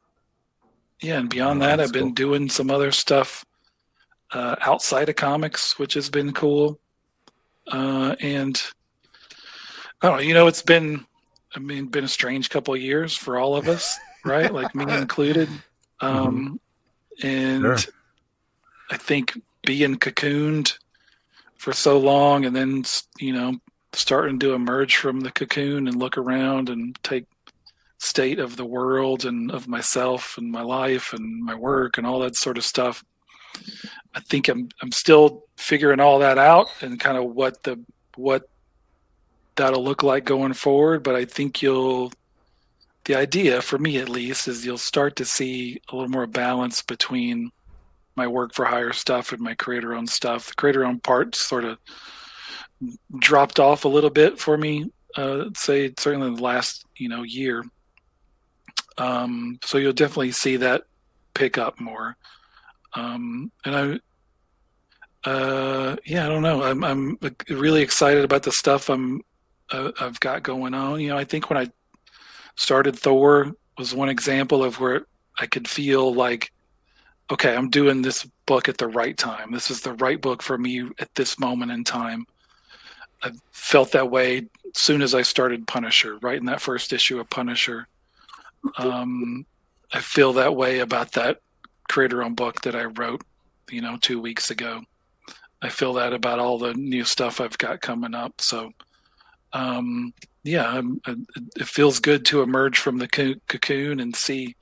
yeah, and beyond Oh, that, I've been cool. doing some other stuff uh, outside of comics, which has been cool. Uh, and I don't know, you know, it's been, I mean, been a strange couple of years for all of us, right? Like me included. Um, and Sure. I think being cocooned for so long and then, you know, starting to emerge from the cocoon and look around and take state of the world and of myself and my life and my work and all that sort of stuff. I think I'm I'm still figuring all that out and kind of what the what that'll look like going forward. But I think you'll the idea for me at least is you'll start to see a little more balance between my work for hire stuff and my creator owned stuff. The creator owned part sort of dropped off a little bit for me. Uh, say certainly in the last you know year. Um, so you'll definitely see that pick up more. Um, and I, uh, yeah, I don't know. I'm I'm really excited about the stuff I'm uh, I've got going on. You know, I think when I started Thor was one example of where I could feel like, okay, I'm doing this book at the right time. This is the right book for me at this moment in time. I felt that way soon as I started Punisher, right in that first issue of Punisher. Um, I feel that way about that creator owned book that I wrote, you know, two weeks ago. I feel that about all the new stuff I've got coming up. So um, yeah, I'm, it feels good to emerge from the cocoon and see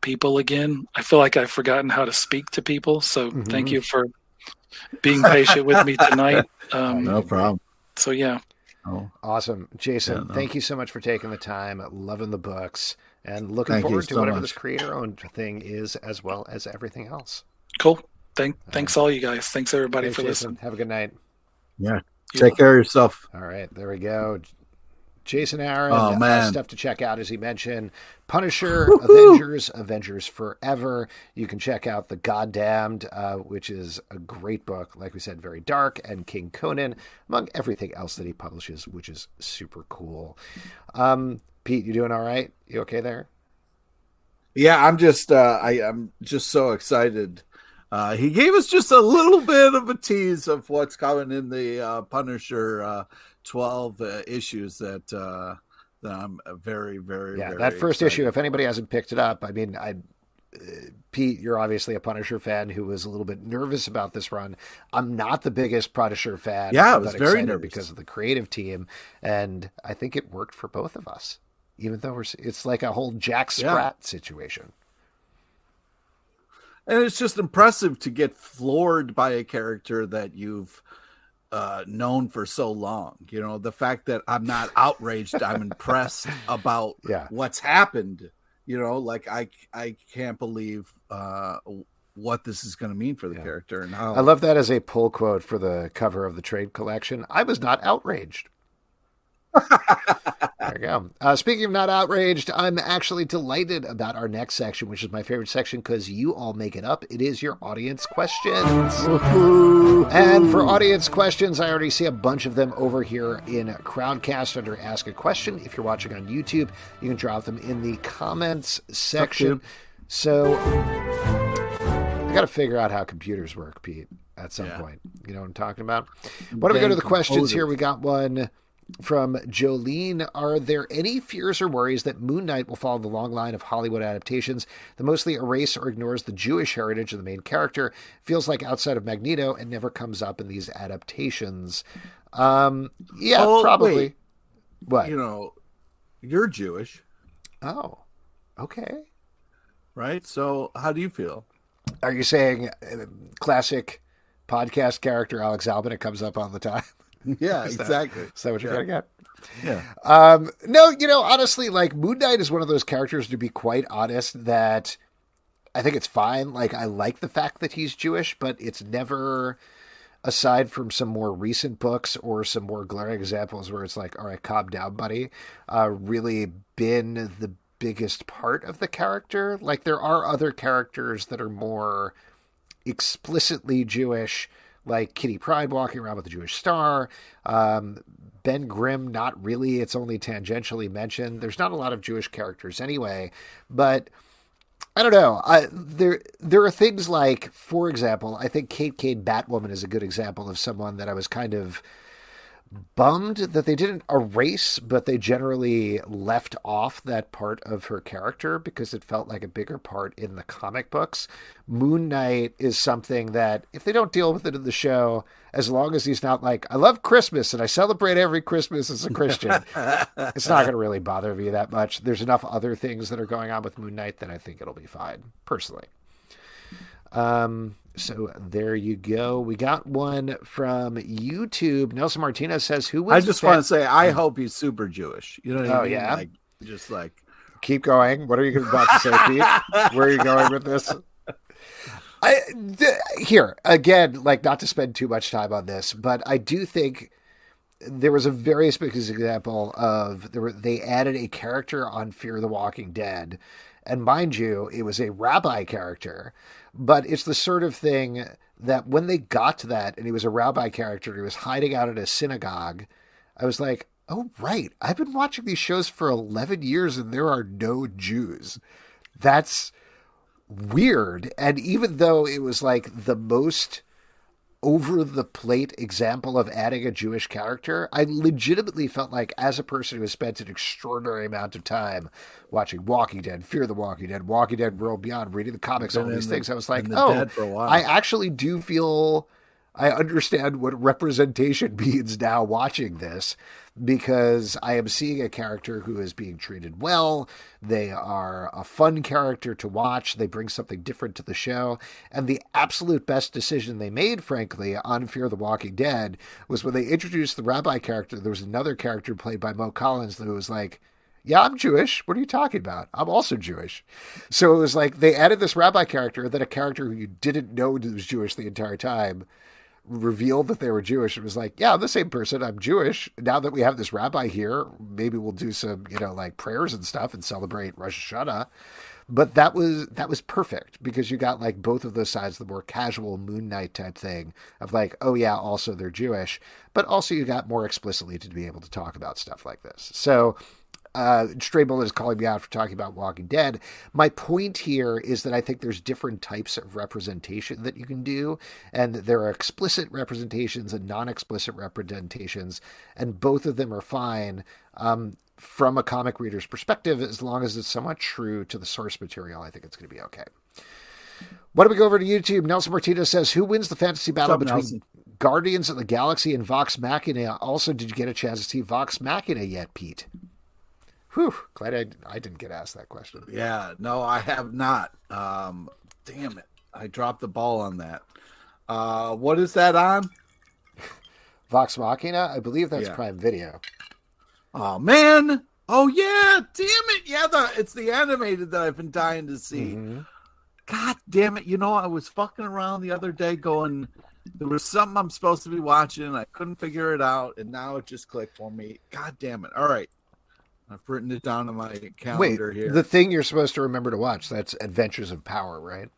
people again. I feel like I've forgotten how to speak to people, so mm-hmm. thank you for being patient with me tonight. Um, no problem. So yeah. Oh. Awesome. Jason, yeah, no. thank you so much for taking the time, loving the books, and looking thank forward to so whatever much. this creator owned thing is, as well as everything else. Cool. Thank, thanks all you guys. Thanks everybody thanks, for Jason. listening. Have a good night. Yeah. Take care of yourself. All right. There we go. Jason Aaron. Oh, man. Uh, stuff to check out, as he mentioned. Punisher, Woo-hoo! Avengers, Avengers Forever. You can check out The Goddamned, uh, which is a great book. Like we said, very dark, and King Conan, among everything else that he publishes, which is super cool. Um, Pete, you doing all right? You okay there? Yeah, I'm just uh, I, I'm just so excited. Uh, he gave us just a little bit of a tease of what's coming in the uh, Punisher uh, 12 uh, issues that uh, that I'm very, very, yeah. Very that first issue, if anybody hasn't picked it up, I mean, I. Uh, Pete, you're obviously a Punisher fan who was a little bit nervous about this run. I'm not the biggest Punisher fan. Yeah, I was very nervous because of the creative team, and I think it worked for both of us. Even though we're, it's like a whole Jack Sprat yeah. situation and it's just impressive to get floored by a character that you've uh, known for so long. You know, the fact that I'm not outraged, I'm impressed about yeah. what's happened. You know, like I I can't believe uh, what this is going to mean for the yeah. character and how. I love that as a pull quote for the cover of the trade collection. I was not outraged there you go. Uh, speaking of not outraged, I'm actually delighted about our next section, which is my favorite section because you all make it up. It is your audience questions. and for audience questions, I already see a bunch of them over here in Crowdcast under Ask a Question. If you're watching on YouTube, you can drop them in the comments section. So I got to figure out how computers work, Pete, at some yeah. point. You know what I'm talking about? Why don't we go to the questions here? We got one from Jolene Are there any fears or worries that Moon Knight will follow the long line of Hollywood adaptations that mostly erase or ignores the Jewish heritage of the main character? Feels like outside of Magneto and never comes up in these adaptations. Um, yeah, oh, probably. Wait. What? You know, you're Jewish. Oh, okay. Right? So, how do you feel? Are you saying uh, classic podcast character Alex Zalben? It comes up all the time. Yeah, is exactly. That, is that what you're yeah. getting at? Yeah. Um, no, you know, honestly, like Moon Knight is one of those characters, to be quite honest, that I think it's fine. Like, I like the fact that he's Jewish, but it's never, aside from some more recent books or some more glaring examples where it's like, all right, calm down, buddy, uh, really been the biggest part of the character. Like, there are other characters that are more explicitly Jewish like Kitty Pryde walking around with a Jewish star. Um, ben Grimm, not really. It's only tangentially mentioned. There's not a lot of Jewish characters anyway, but I don't know. I, there there are things like, for example, I think Kate Kane Batwoman is a good example of someone that I was kind of bummed that they didn't erase, but they generally left off that part of her character because it felt like a bigger part in the comic books. Moon Knight is something that, if they don't deal with it in the show, as long as he's not like, I love Christmas and I celebrate every Christmas as a Christian, it's not going to really bother me that much. There's enough other things that are going on with Moon Knight that I think it'll be fine, personally. Um, so there you go. We got one from YouTube. Nelson Martinez says, "Who was?" I just want to say, I hope he's super Jewish. You know what oh, I mean? Yeah, like, just like keep going. What are you about to say, Pete? Where are you going with this? I th- here again, like not to spend too much time on this, but I do think there was a very specific example of there were, they added a character on Fear the Walking Dead, and mind you, it was a rabbi character but it's the sort of thing that when they got to that and he was a rabbi character, he was hiding out at a synagogue, I was like, oh, right. I've been watching these shows for 11 years and there are no Jews. That's weird. And even though it was like the most over the plate example of adding a Jewish character, I legitimately felt like, as a person who has spent an extraordinary amount of time watching Walking Dead, Fear the Walking Dead, Walking Dead World Beyond, reading the comics, all these the, things, I was like, oh, I actually do feel I understand what representation means now watching this because I am seeing a character who is being treated well. They are a fun character to watch. They bring something different to the show. And the absolute best decision they made, frankly, on Fear the Walking Dead was when they introduced the rabbi character. There was another character played by Mo Collins that was like, yeah, I'm Jewish. What are you talking about? I'm also Jewish. So it was like they added this rabbi character, then a character who you didn't know was Jewish the entire time revealed that they were Jewish. It was like, yeah, I'm the same person. I'm Jewish. Now that we have this rabbi here, maybe we'll do some, you know, like prayers and stuff and celebrate Rosh Hashanah. But that was that was perfect because you got like both of those sides, the more casual Moon Knight type thing of like, oh yeah, also they're Jewish, but also you got more explicitly to be able to talk about stuff like this. So uh, Stray Bullet is calling me out for talking about Walking Dead. My point here is that I think there's different types of representation that you can do, and there are explicit representations and non-explicit representations, and both of them are fine um, from a comic reader's perspective, as long as it's somewhat true to the source material. I think it's going to be okay. Why don't we go over to YouTube? Nelson Martinez says, "Who wins the fantasy battle up, between Nelson? Guardians of the Galaxy and Vox Machina?" Also, did you get a chance to see Vox Machina yet, Pete? Whew, glad I, I didn't get asked that question. Yeah, no, I have not. Um, damn it, I dropped the ball on that. Uh, what is that on? Vox Machina, I believe that's Yeah. Prime Video. Oh man! Oh yeah! Damn it! Yeah, the it's the animated that I've been dying to see. Mhm. God damn it! You know, I was fucking around the other day, going, there was something I'm supposed to be watching, and I couldn't figure it out, and now it just clicked for me. God damn it! All right, I've written it down on my Wait, calendar here. the thing you're supposed to remember to watch, that's Adventures of Power, right?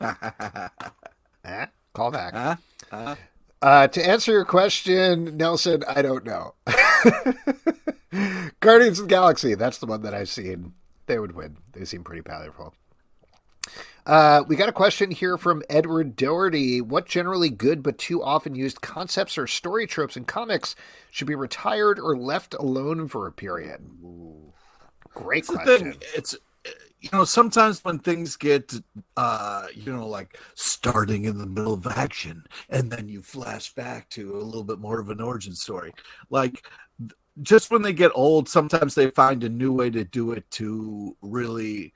Eh? Call back. huh? Huh? Uh, to answer your question, Nelson, I don't know. Guardians of the Galaxy, that's the one that I've seen. They would win. They seem pretty powerful. Uh, we got a question here from Edward Doherty. What generally good but too often used concepts or story tropes in comics should be retired or left alone for a period? Great It's question. It's you know sometimes when things get uh you know like starting in the middle of action and then you flash back to a little bit more of an origin story like just when they get old sometimes they find a new way to do it to really re-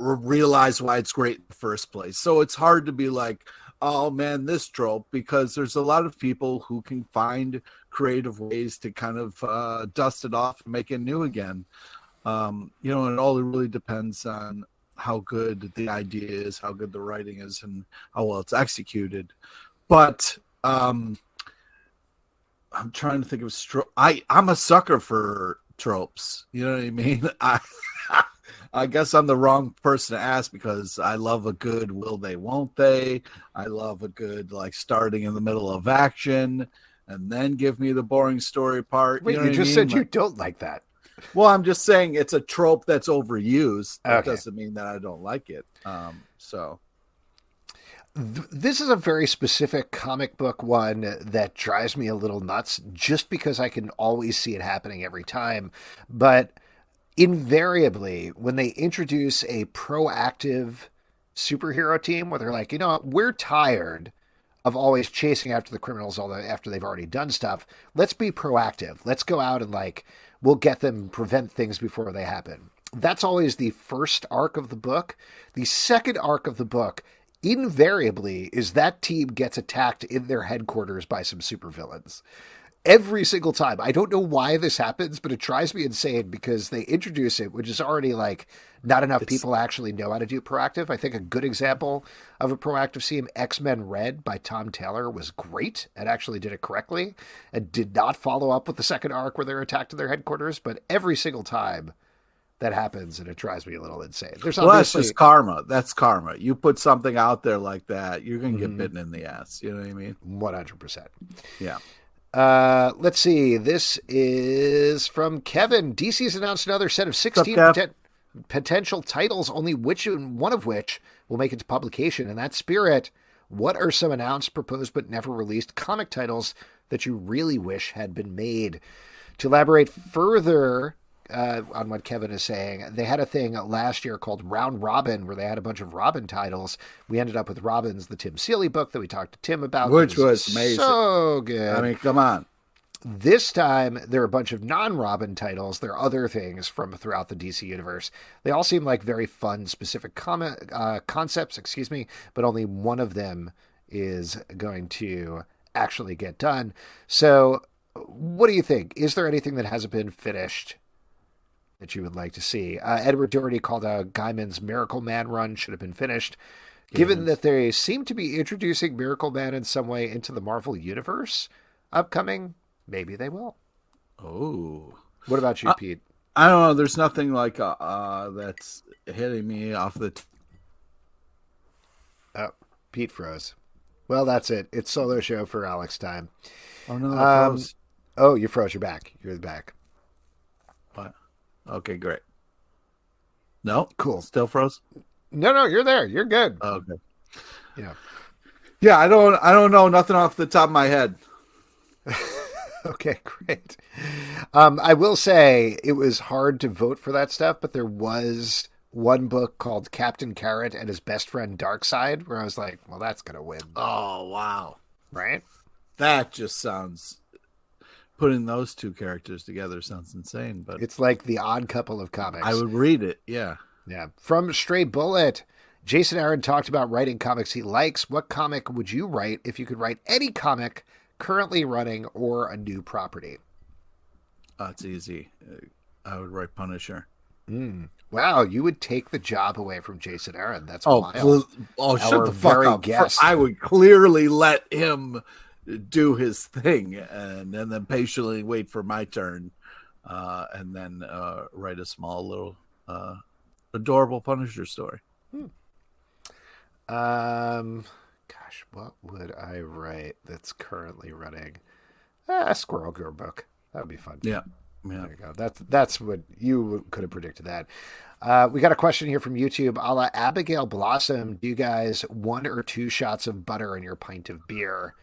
realize why it's great in the first place so it's hard to be like oh man this trope because there's a lot of people who can find creative ways to kind of uh, dust it off and make it new again um, you know, and it all really depends on how good the idea is, how good the writing is, and how well it's executed. But um, I'm trying to think of stro- I I'm a sucker for tropes. You know what I mean? I I guess I'm the wrong person to ask because I love a good will they won't they. I love a good like starting in the middle of action and then give me the boring story part. Wait, you you, know I just mean? said you don't like that. Well, I'm just saying it's a trope that's overused. That Okay. doesn't mean that I don't like it. Um, so This is a very specific comic book one that drives me a little nuts just because I can always see it happening every time. But invariably, when they introduce a proactive superhero team where they're like, you know what, we're tired of always chasing after the criminals all the, after they've already done stuff. Let's be proactive. Let's go out and like we'll get them prevent things before they happen. That's always the first arc of the book. The second arc of the book invariably is that team gets attacked in their headquarters by some supervillains. Every single time. I don't know why this happens, but it drives me insane because they introduce it, which is already like not enough people actually know how to do proactive. I think a good example of a proactive team, X Men Red by Tom Taylor, was great and actually did it correctly and did not follow up with the second arc where they're attacked in their headquarters. But every single time that happens, and it drives me a little insane. There's well, that's obviously just karma. That's karma. You put something out there like that, you're gonna Mhm. get bitten in the ass. You know what I mean? one hundred percent. Yeah. Uh, let's see. This is from Kevin. DC's announced another set of 16 Kev? poten- potential titles, only which one of which will make it to publication. In that spirit, what are some announced, proposed, but never released comic titles that you really wish had been made? To elaborate further, uh, on what Kevin is saying. They had a thing last year called Round Robin, where they had a bunch of Robin titles. We ended up with Robin's the Tim Seeley book that we talked to Tim about, Which that was amazing. so good. I mean, come on. This time, there are a bunch of non Robin titles. There are other things from throughout the DC universe. They all seem like very fun, specific com- uh, concepts, excuse me, but only one of them is going to actually get done. So, what do you think? Is there anything that hasn't been finished that you would like to see? Uh, Edward Doherty called a Gaiman's Miracle Man run should have been finished. Given that they seem to be introducing Miracle Man in some way into the Marvel Universe upcoming, maybe they will. Oh. What about you, Uh, Pete? I don't know. There's nothing like uh, uh that's hitting me off the. T- Oh, Pete froze. Well, that's it. It's solo show for Alex time. oh no! Um. Oh, you froze. You're back. You're back. Okay, great. No, Cool. Still froze. No, no, you're there. You're good. Okay. Yeah. Yeah, I don't. I don't know nothing off the top of my head. Okay, great. Um, I will say it was hard to vote for that stuff, but there was one book called Captain Carrot and his best friend Darkseid, where I was like, well, that's gonna win, Oh wow, right? that just sounds. Putting those two characters together sounds insane, but It's like the odd couple of comics. I would read it. Yeah. Yeah. From Stray Bullet, Jason Aaron talked about writing comics he likes. What comic would you write if you could write any comic currently running or a new property? Oh, it's easy. I would write Punisher. Mm. Wow, you would take the job away from Jason Aaron. That's Oh, wild. cl- oh, shut the fuck up! Guest. I would clearly let him do his thing, and, and then patiently wait for my turn, uh, and then uh, write a small little uh, adorable Punisher story. Um, gosh, what would I write that's currently running? Ah, a Squirrel Girl book. That would be fun. Yeah, yeah. There you go. That's that's what you could have predicted that. Uh, we got a question here from YouTube. A la Abigail Blossom, do you guys one or two shots of butter in your pint of beer?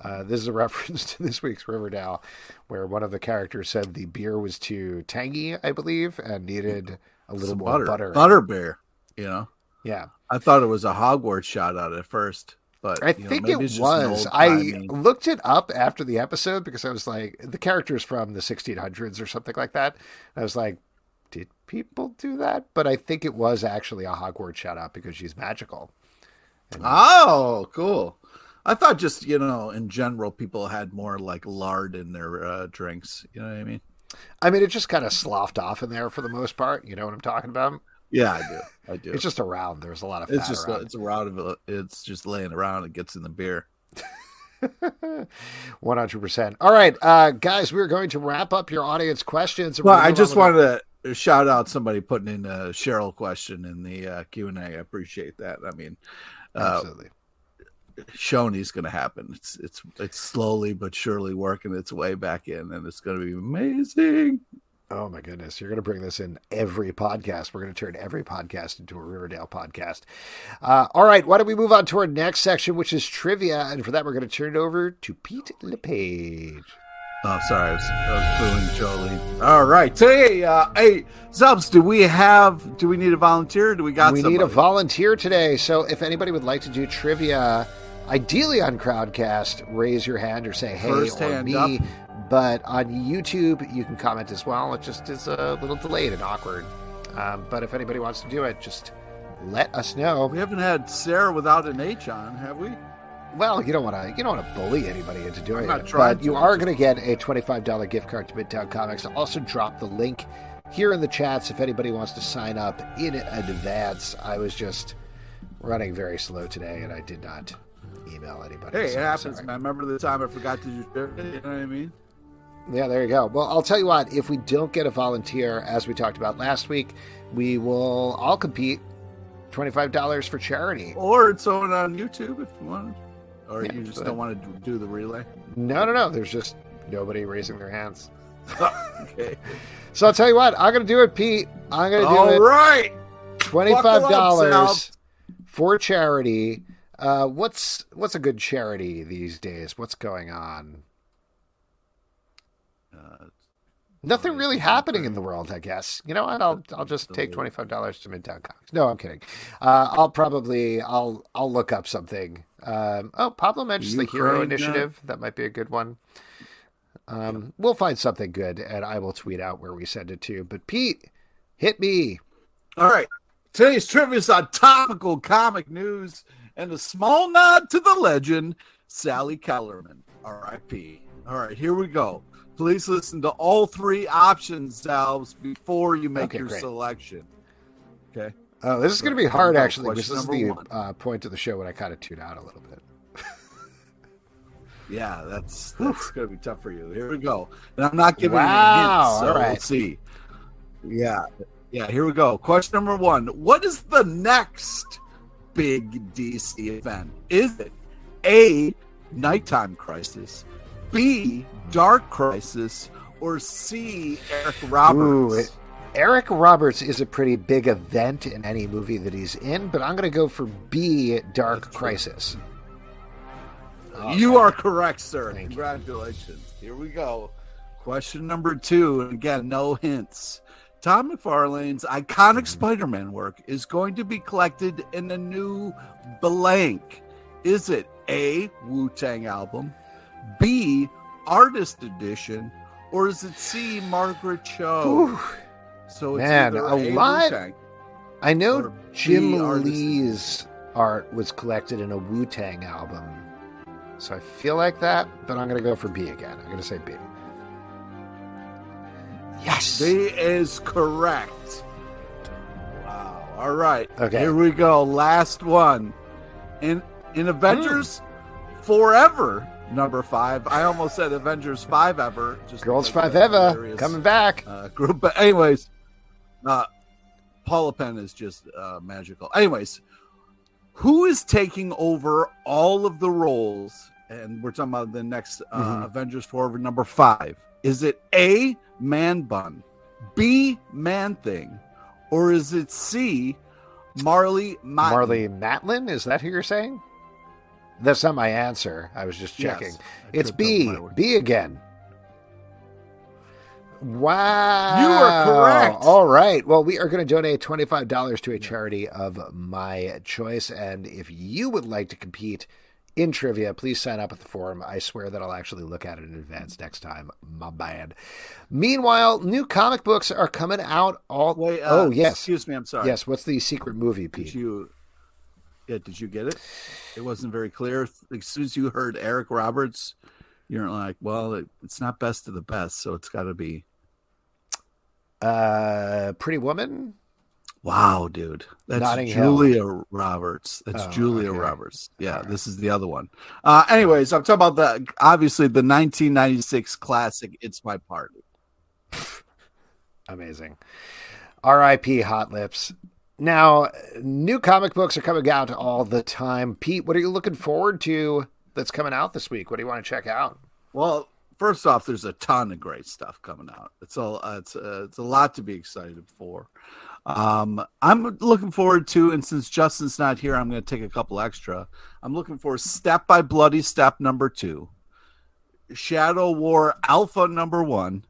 Uh, this is a reference to this week's Riverdale, where one of the characters said the beer was too tangy, I believe, and needed a little Some more butter, butter. butter bear. You know, Yeah, I thought it was a Hogwarts shot out at first, but I you know, think maybe it was. I looked it up after the episode because I was like, the character's from the 1600s or something like that. I was like, did people do that? But I think it was actually a Hogwarts shout out because she's magical. And- Oh, cool. I thought just you know, in general, people had more like lard in their uh, drinks. You know what I mean? I mean, it just kind of sloughed off in there for the most part. You know what I'm talking about? Yeah, I do. I do. It's just around. There's a lot of fat it's just around. it's around of it. It's just laying around. It gets in the beer. 100%. All right, uh, guys, we're going to wrap up your audience questions. Well, I just wanted to shout out somebody putting in a Cheryl question in the uh, Q and A. I appreciate that. I mean, uh, Absolutely. Choni's going to happen. It's it's it's slowly but surely working its way back in, and it's going to be amazing. Oh my goodness, you're going to bring this in every podcast. We're going to turn every podcast into a Riverdale podcast. Uh, all right, why don't we move on to our next section, which is trivia, and for that we're going to turn it over to Pete LePage. Oh, sorry, I was, I was booing Jolene. All right, today, uh, hey, Zubs, do we have? Do we need a volunteer? Do we got? we somebody? need a volunteer today, so if anybody would like to do trivia, ideally on Crowdcast, raise your hand or say hey First or me. up. But on YouTube, you can comment as well. It just is a little delayed and awkward. Um, but if anybody wants to do it, just let us know. We haven't had Sarah without an H on, have we? Well, you don't want to you don't want to bully anybody into doing it, but you are going to get a twenty five dollar gift card to Midtown Comics. I'll also drop the link here in the chats if anybody wants to sign up in advance. I was just running very slow today, and I did not email anybody. Hey, it happens. sorry. man. Remember the time I forgot to do trivia. You know what I mean? Yeah, there you go. Well, I'll tell you what. If we don't get a volunteer, as we talked about last week, we will all compete. Twenty five dollars for charity. Or it's on on YouTube if you want, or Yeah, you just don't want to do the relay. No, no, no. There's just nobody raising their hands. okay. So I'll tell you what. I'm going to do it, Pete. I'm going to do All it. right. Twenty-five Buckle dollars up, for charity. Uh, what's what's a good charity these days? What's going on? Uh, Nothing really happening in the world, I guess. You know what? I'll I'll just take twenty five dollars to Midtown Comics. No, I'm kidding. Uh, I'll probably I'll I'll look up something. Um, oh, Pablo mentions the Hero Ukraine, Initiative. That might be a good one. Um, we'll find something good, and I will tweet out where we send it to. But Pete, hit me. All right. Today's trivia is on topical comic news and a small nod to the legend, Sally Kellerman, R.I.P. All right, here we go. Please listen to all three options, Salves, before you make Okay, your great. selection. Okay. Oh, this is going to be hard, actually. This is the uh, point of the show when I kind of tune out a little bit. Yeah, that's that's going to be tough for you. Here we go. And I'm not giving Wow, you hints, so all right. we'll see. Yeah, yeah. Here we go. Question number one: What is the next big DC event? Is it A. Nighttime Crisis, B. Dark Crisis, or C. Eric Roberts? Ooh, it- Eric Roberts is a pretty big event in any movie that he's in, but I'm going to go for B, Dark. Crisis. You are correct, sir. Thank you. Congratulations. Here we go. Question number two. And again, no hints. Todd McFarlane's iconic Spider Man work is going to be collected in a new blank. Is it A, Wu Tang album, B, Artist Edition, or is it C, Margaret Cho? Whew. So it's Man, a A, lot- Wu-Tang. I know Jim B, Lee's art was collected in a Wu Tang album. So I feel like that, but I'm going to go for B again. I'm going to say B. Yes. B is correct. Wow. All right. Okay. Here we go. Last one. In in Avengers Forever number five. I almost said Avengers Five Ever. Just Girls5eva hilarious, coming back. Uh, group. But anyways, uh, Paula Pell is just uh, magical. Anyways, who is taking over all of the roles? And we're talking about the next uh, Mhm. Avengers Forever number five. Is it A, Man Bun, B, Man Thing, or is it C, Marlee Matlin? Marlee Matlin, is that who you're saying? That's not my answer. I was just checking. I It's B. B again. Wow. You are correct. All right. Well, we are going to donate $25 to a charity of my choice. And if you would like to compete in trivia, please sign up at the forum. I swear that I'll actually look at it in advance next time. My bad. Meanwhile, new comic books are coming out all. Wait, uh, oh, yes. Excuse me. I'm sorry. Yes. What's the secret movie, Did you? Yeah. Did you get it? It wasn't very clear. As soon as you heard Eric Roberts, you're like, well, it, it's not best of the best, so it's got to be. Uh, Pretty Woman? Wow, dude, that's Notting Hill. Julia Roberts. That's Oh, Julia okay. Roberts. Yeah, All right. this is the other one. Uh, anyways, I'm talking about the obviously the 1996 classic. It's my party. Amazing. R.I.P. Hot Lips. Now, new comic books are coming out all the time. Pete, what are you looking forward to that's coming out this week? What do you want to check out? Well, first off, there's a ton of great stuff coming out. It's a uh, it's a, it's a lot to be excited for. Um, I'm looking forward to, and since Justin's not here, I'm going to take a couple extra. I'm looking for Step by Bloody Step number two, Shadow War Alpha number one,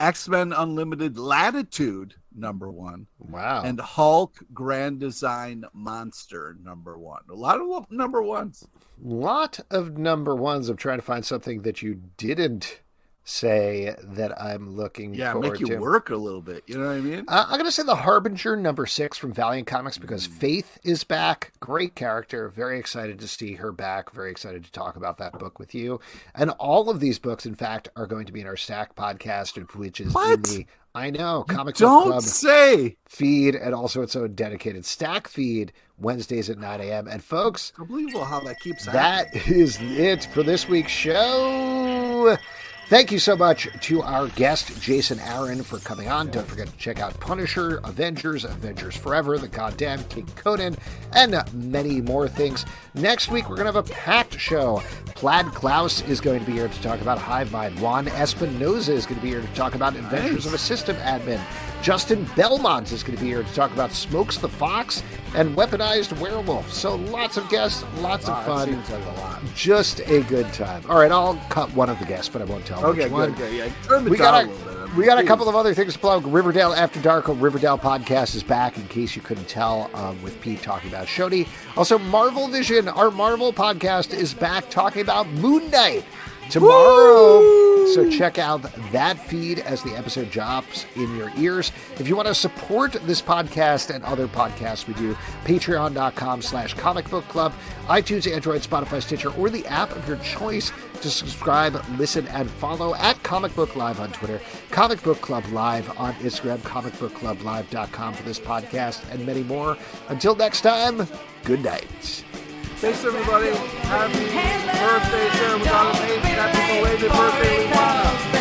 X Men Unlimited Latitude number one, Wow. and Hulk Grand Design Monster number one. A lot of number ones. lot of number ones. I'm trying to find something that you didn't say that I'm looking Yeah, make you to. work a little bit. You know what I mean? Uh, I'm going to say The Harbinger number six from Valiant Comics because Mm. Faith is back. Great character. Very excited to see her back. Very excited to talk about that book with you. And all of these books, in fact, are going to be in our Stack podcast, which is in What? the, I know, Comic Book Don't Club say. feed and also its own dedicated Stack feed Wednesdays at 9 a.m. And folks, Unbelievable how that keeps happening. that is it for this week's show. Thank you so much to our guest, Jason Aaron, for coming on. Don't forget to check out Punisher, Avengers, Avengers Forever, The Goddamn King Conan, and many more things. Next week, we're going to have a packed show. Plaid Klaus is going to be here to talk about Hive Mind. Juan Espinosa is going to be here to talk about Adventures of a System Admin. Justin Belmont is going to be here to talk about Smokes the Fox and Weaponized Werewolf. So lots of guests, lots of Wow, fun seems like a lot. just a good time. All right, I'll cut one of the guests, but I won't tell Okay, which one. good, good. Yeah, turn the We gotta- a little bit. We got a couple of other things to plug. Riverdale After Dark, a Riverdale podcast is back, in case you couldn't tell, um, with Pete talking about Shodi. Also, Marvel Vision, our Marvel podcast, is back talking about Moon Knight tomorrow. Woo! So check out that feed as the episode drops in your ears. If you want to support this podcast and other podcasts we do, patreon.com slash comic book club, iTunes, Android, Spotify, Stitcher, or the app of your choice to subscribe, listen, and follow at Comic Book Live on Twitter, Comic Book Club Live on Instagram, comicbookclublive.com for this podcast, and many more. Until next time, good night. Thanks, everybody. Happy birthday, Sarah Madonna Page. Happy belated birthday, Levi.